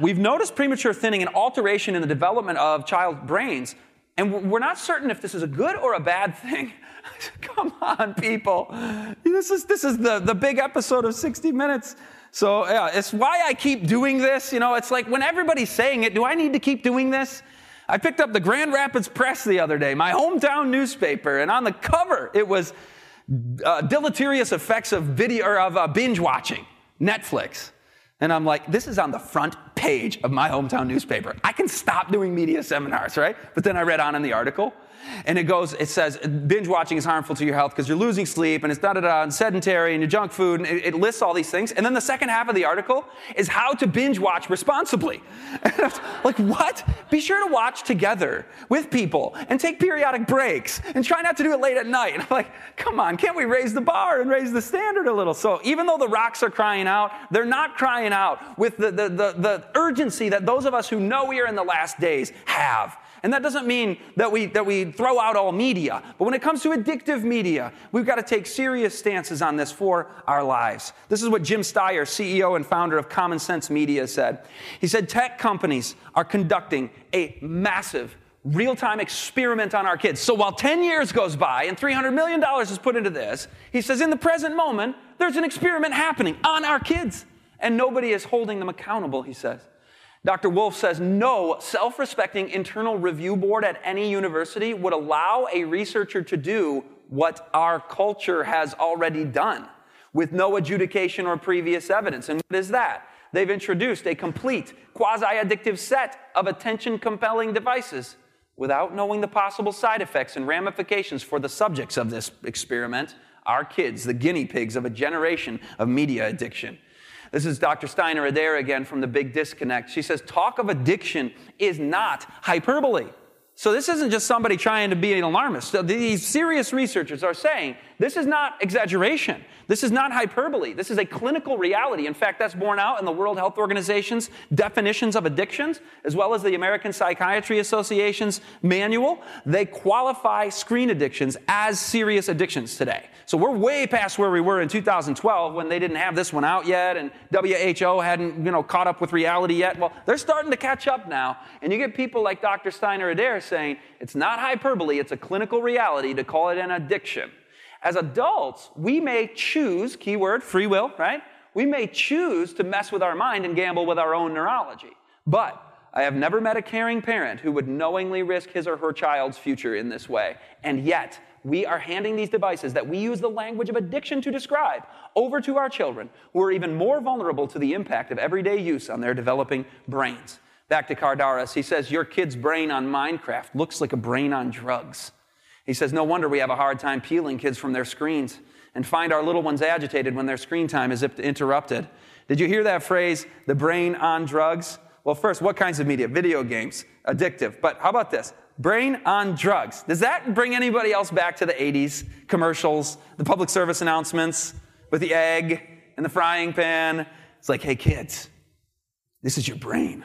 we've noticed premature thinning and alteration in the development of child brains, and we're not certain if this is a good or a bad thing. <laughs> Come on, people. This is, this is the, the big episode of 60 Minutes. So yeah, it's why I keep doing this. You know, it's like when everybody's saying it, do I need to keep doing this? I picked up the Grand Rapids Press the other day, my hometown newspaper, and on the cover it was uh, deleterious effects of video or of uh, binge watching, Netflix. And I'm like, this is on the front page of my hometown newspaper. I can stop doing media seminars, right? But then I read on in the article, and it goes, it says, binge watching is harmful to your health because you're losing sleep and it's da da da and sedentary and your junk food. And it, it, lists all these things. And then the second half of the article is how to binge watch responsibly. <laughs> like, what? Be sure to watch together with people and take periodic breaks and try not to do it late at night. And <laughs> I'm like, come on, can't we raise the bar and raise the standard a little? So even though the rocks are crying out, they're not crying out with the, the, the, the urgency that those of us who know we are in the last days have. And that doesn't mean that we, that we throw out all media. But when it comes to addictive media, we've got to take serious stances on this for our lives. This is what Jim Steyer, CEO and founder of Common Sense Media, said. He said, Tech companies are conducting a massive real time experiment on our kids. So while 10 years goes by and $300 million is put into this, he says, in the present moment, there's an experiment happening on our kids. And nobody is holding them accountable, he says. Dr. Wolf says no self respecting internal review board at any university would allow a researcher to do what our culture has already done with no adjudication or previous evidence. And what is that? They've introduced a complete quasi addictive set of attention compelling devices without knowing the possible side effects and ramifications for the subjects of this experiment, our kids, the guinea pigs of a generation of media addiction. This is Dr. Steiner Adair again from The Big Disconnect. She says, talk of addiction is not hyperbole. So this isn't just somebody trying to be an alarmist. These serious researchers are saying this is not exaggeration. This is not hyperbole. This is a clinical reality. In fact, that's borne out in the World Health Organization's definitions of addictions, as well as the American Psychiatry Association's manual. They qualify screen addictions as serious addictions today. So we're way past where we were in 2012 when they didn't have this one out yet and WHO hadn't, you know, caught up with reality yet. Well, they're starting to catch up now. And you get people like Dr. Steiner Adair saying it's not hyperbole, it's a clinical reality to call it an addiction. As adults, we may choose, keyword, free will, right? We may choose to mess with our mind and gamble with our own neurology. But I have never met a caring parent who would knowingly risk his or her child's future in this way. And yet, we are handing these devices that we use the language of addiction to describe over to our children who are even more vulnerable to the impact of everyday use on their developing brains. Back to Kardaras, he says, Your kid's brain on Minecraft looks like a brain on drugs. He says, No wonder we have a hard time peeling kids from their screens and find our little ones agitated when their screen time is interrupted. Did you hear that phrase, the brain on drugs? Well, first, what kinds of media? Video games, addictive. But how about this? Brain on drugs. Does that bring anybody else back to the 80s commercials, the public service announcements with the egg and the frying pan? It's like, hey, kids, this is your brain.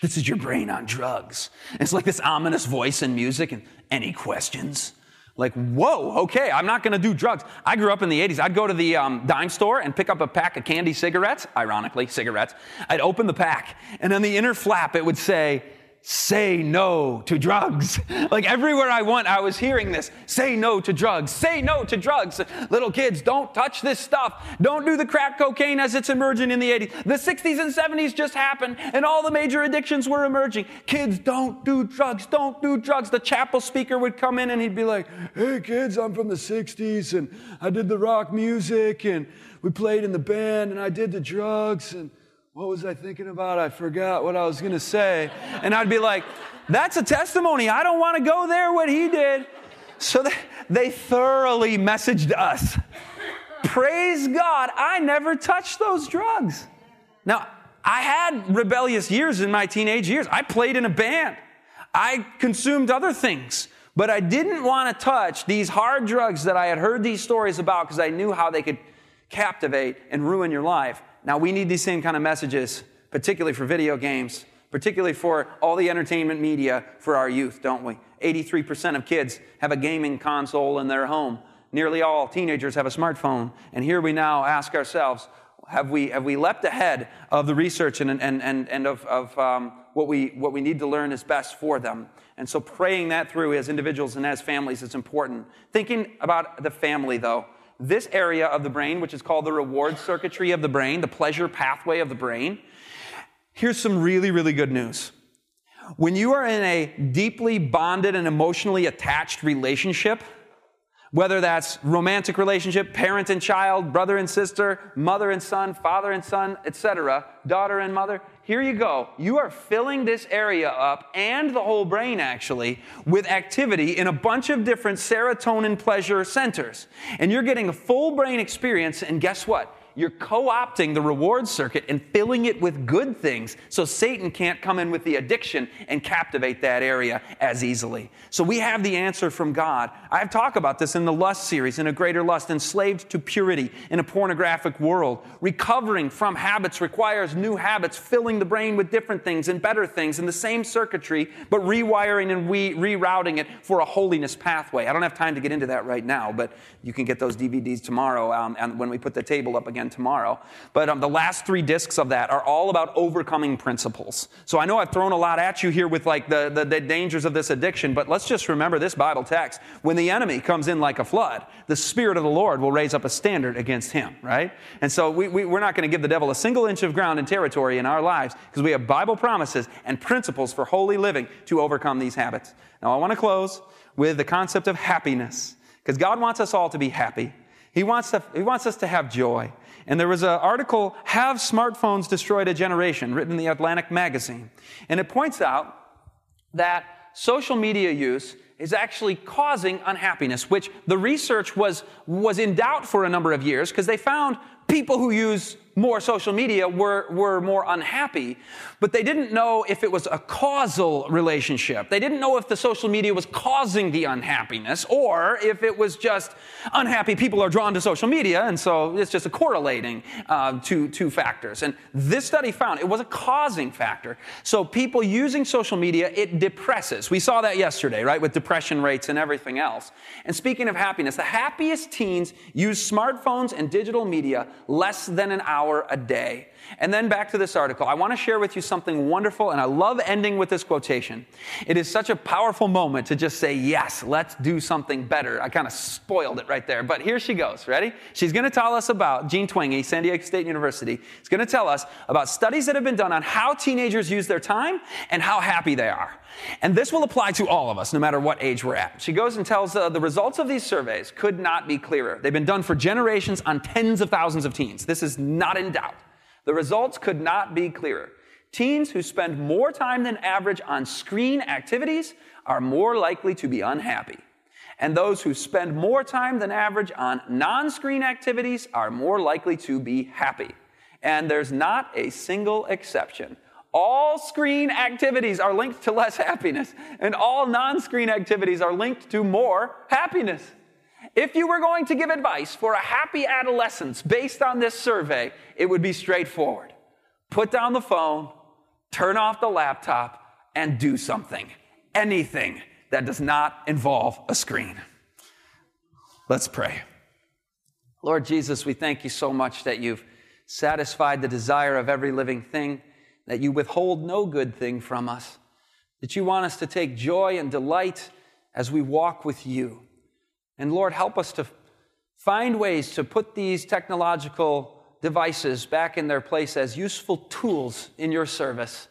This is your brain on drugs. It's like this ominous voice and music and any questions? Like, whoa, okay, I'm not gonna do drugs. I grew up in the 80s. I'd go to the um, dime store and pick up a pack of candy cigarettes, ironically, cigarettes. I'd open the pack, and on the inner flap, it would say, say no to drugs. <laughs> like everywhere I went, I was hearing this say no to drugs, say no to drugs. Little kids, don't touch this stuff. Don't do the crack cocaine as it's emerging in the 80s. The 60s and 70s just happened, and all the major addictions were emerging. Kids, don't do drugs, don't do drugs. The chapel speaker would come in and he'd be like, hey, kids, I'm from the 60s, and I did the rock music, and we played in the band, and I did the drugs, and what was I thinking about? I forgot what I was going to say. And I'd be like, that's a testimony. I don't want to go there, what he did. So they, they thoroughly messaged us. Praise God, I never touched those drugs. Now, I had rebellious years in my teenage years. I played in a band. I consumed other things. But I didn't want to touch these hard drugs that I had heard these stories about because I knew how they could captivate and ruin your life. Now, we need these same kind of messages, particularly for video games, particularly for all the entertainment media for our youth, don't we? 83% of kids have a gaming console in their home. Nearly all teenagers have a smartphone. And here we now ask ourselves have we, have we leapt ahead of the research and, and, and, and of, of um, what, we, what we need to learn is best for them? And so praying that through as individuals and as families is important. Thinking about the family, though this area of the brain, which is called the reward circuitry of the brain, the pleasure pathway of the brain. Here's some really, really good news. When you are in a deeply bonded and emotionally attached relationship, whether that's romantic relationship, parent and child, brother and sister, mother and son, father and son, etc., daughter and mother, here you go. You are filling this area up and the whole brain actually with activity in a bunch of different serotonin pleasure centers. And you're getting a full brain experience and guess what? You're co opting the reward circuit and filling it with good things so Satan can't come in with the addiction and captivate that area as easily. So we have the answer from God. I've talked about this in the Lust series, in A Greater Lust, enslaved to purity in a pornographic world. Recovering from habits requires new habits, filling the brain with different things and better things in the same circuitry, but rewiring and re- rerouting it for a holiness pathway. I don't have time to get into that right now, but you can get those DVDs tomorrow um, and when we put the table up again tomorrow. But um, the last three discs of that are all about overcoming principles. So I know I've thrown a lot at you here with like the, the, the dangers of this addiction, but let's just remember this Bible text. When the enemy comes in like a flood, the Spirit of the Lord will raise up a standard against him, right? And so we, we, we're not going to give the devil a single inch of ground and territory in our lives because we have Bible promises and principles for holy living to overcome these habits. Now I want to close with the concept of happiness because God wants us all to be happy. He wants, to, he wants us to have joy. And there was an article, Have Smartphones Destroyed a Generation, written in the Atlantic magazine. And it points out that social media use is actually causing unhappiness, which the research was, was in doubt for a number of years because they found people who use more social media were, were more unhappy, but they didn't know if it was a causal relationship. They didn't know if the social media was causing the unhappiness or if it was just unhappy people are drawn to social media, and so it's just a correlating uh, to two factors. And this study found it was a causing factor. So people using social media, it depresses. We saw that yesterday, right, with depression rates and everything else. And speaking of happiness, the happiest teens use smartphones and digital media less than an hour a day. And then back to this article. I want to share with you something wonderful, and I love ending with this quotation. It is such a powerful moment to just say, Yes, let's do something better. I kind of spoiled it right there, but here she goes. Ready? She's going to tell us about, Jean Twenge, San Diego State University, is going to tell us about studies that have been done on how teenagers use their time and how happy they are. And this will apply to all of us, no matter what age we're at. She goes and tells uh, the results of these surveys could not be clearer. They've been done for generations on tens of thousands of teens. This is not in doubt. The results could not be clearer. Teens who spend more time than average on screen activities are more likely to be unhappy. And those who spend more time than average on non screen activities are more likely to be happy. And there's not a single exception. All screen activities are linked to less <laughs> happiness, and all non screen activities are linked to more happiness. If you were going to give advice for a happy adolescence based on this survey, it would be straightforward. Put down the phone, turn off the laptop, and do something. Anything that does not involve a screen. Let's pray. Lord Jesus, we thank you so much that you've satisfied the desire of every living thing that you withhold no good thing from us, that you want us to take joy and delight as we walk with you. And Lord, help us to find ways to put these technological devices back in their place as useful tools in your service,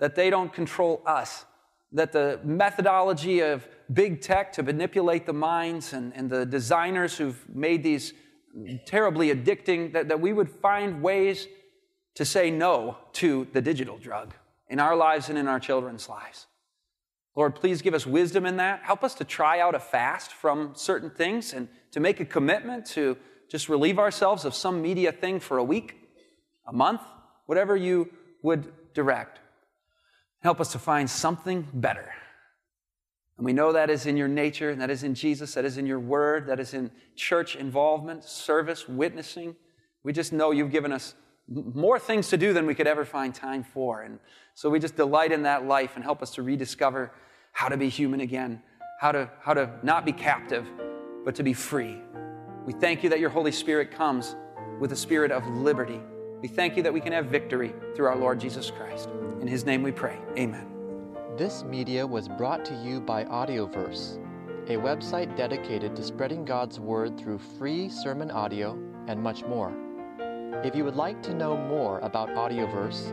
that they don't control us, that the methodology of big tech to manipulate the minds and, and the designers who've made these terribly addicting, that, that we would find ways to say no to the digital drug in our lives and in our children's lives. Lord, please give us wisdom in that. Help us to try out a fast from certain things and to make a commitment to just relieve ourselves of some media thing for a week, a month, whatever you would direct. Help us to find something better. And we know that is in your nature, and that is in Jesus, that is in your word, that is in church involvement, service, witnessing. We just know you've given us more things to do than we could ever find time for. And so we just delight in that life and help us to rediscover how to be human again, how to, how to not be captive, but to be free. We thank you that your Holy Spirit comes with a spirit of liberty. We thank you that we can have victory through our Lord Jesus Christ. In his name we pray. Amen. This media was brought to you by Audioverse, a website dedicated to spreading God's word through free sermon audio and much more. If you would like to know more about Audioverse,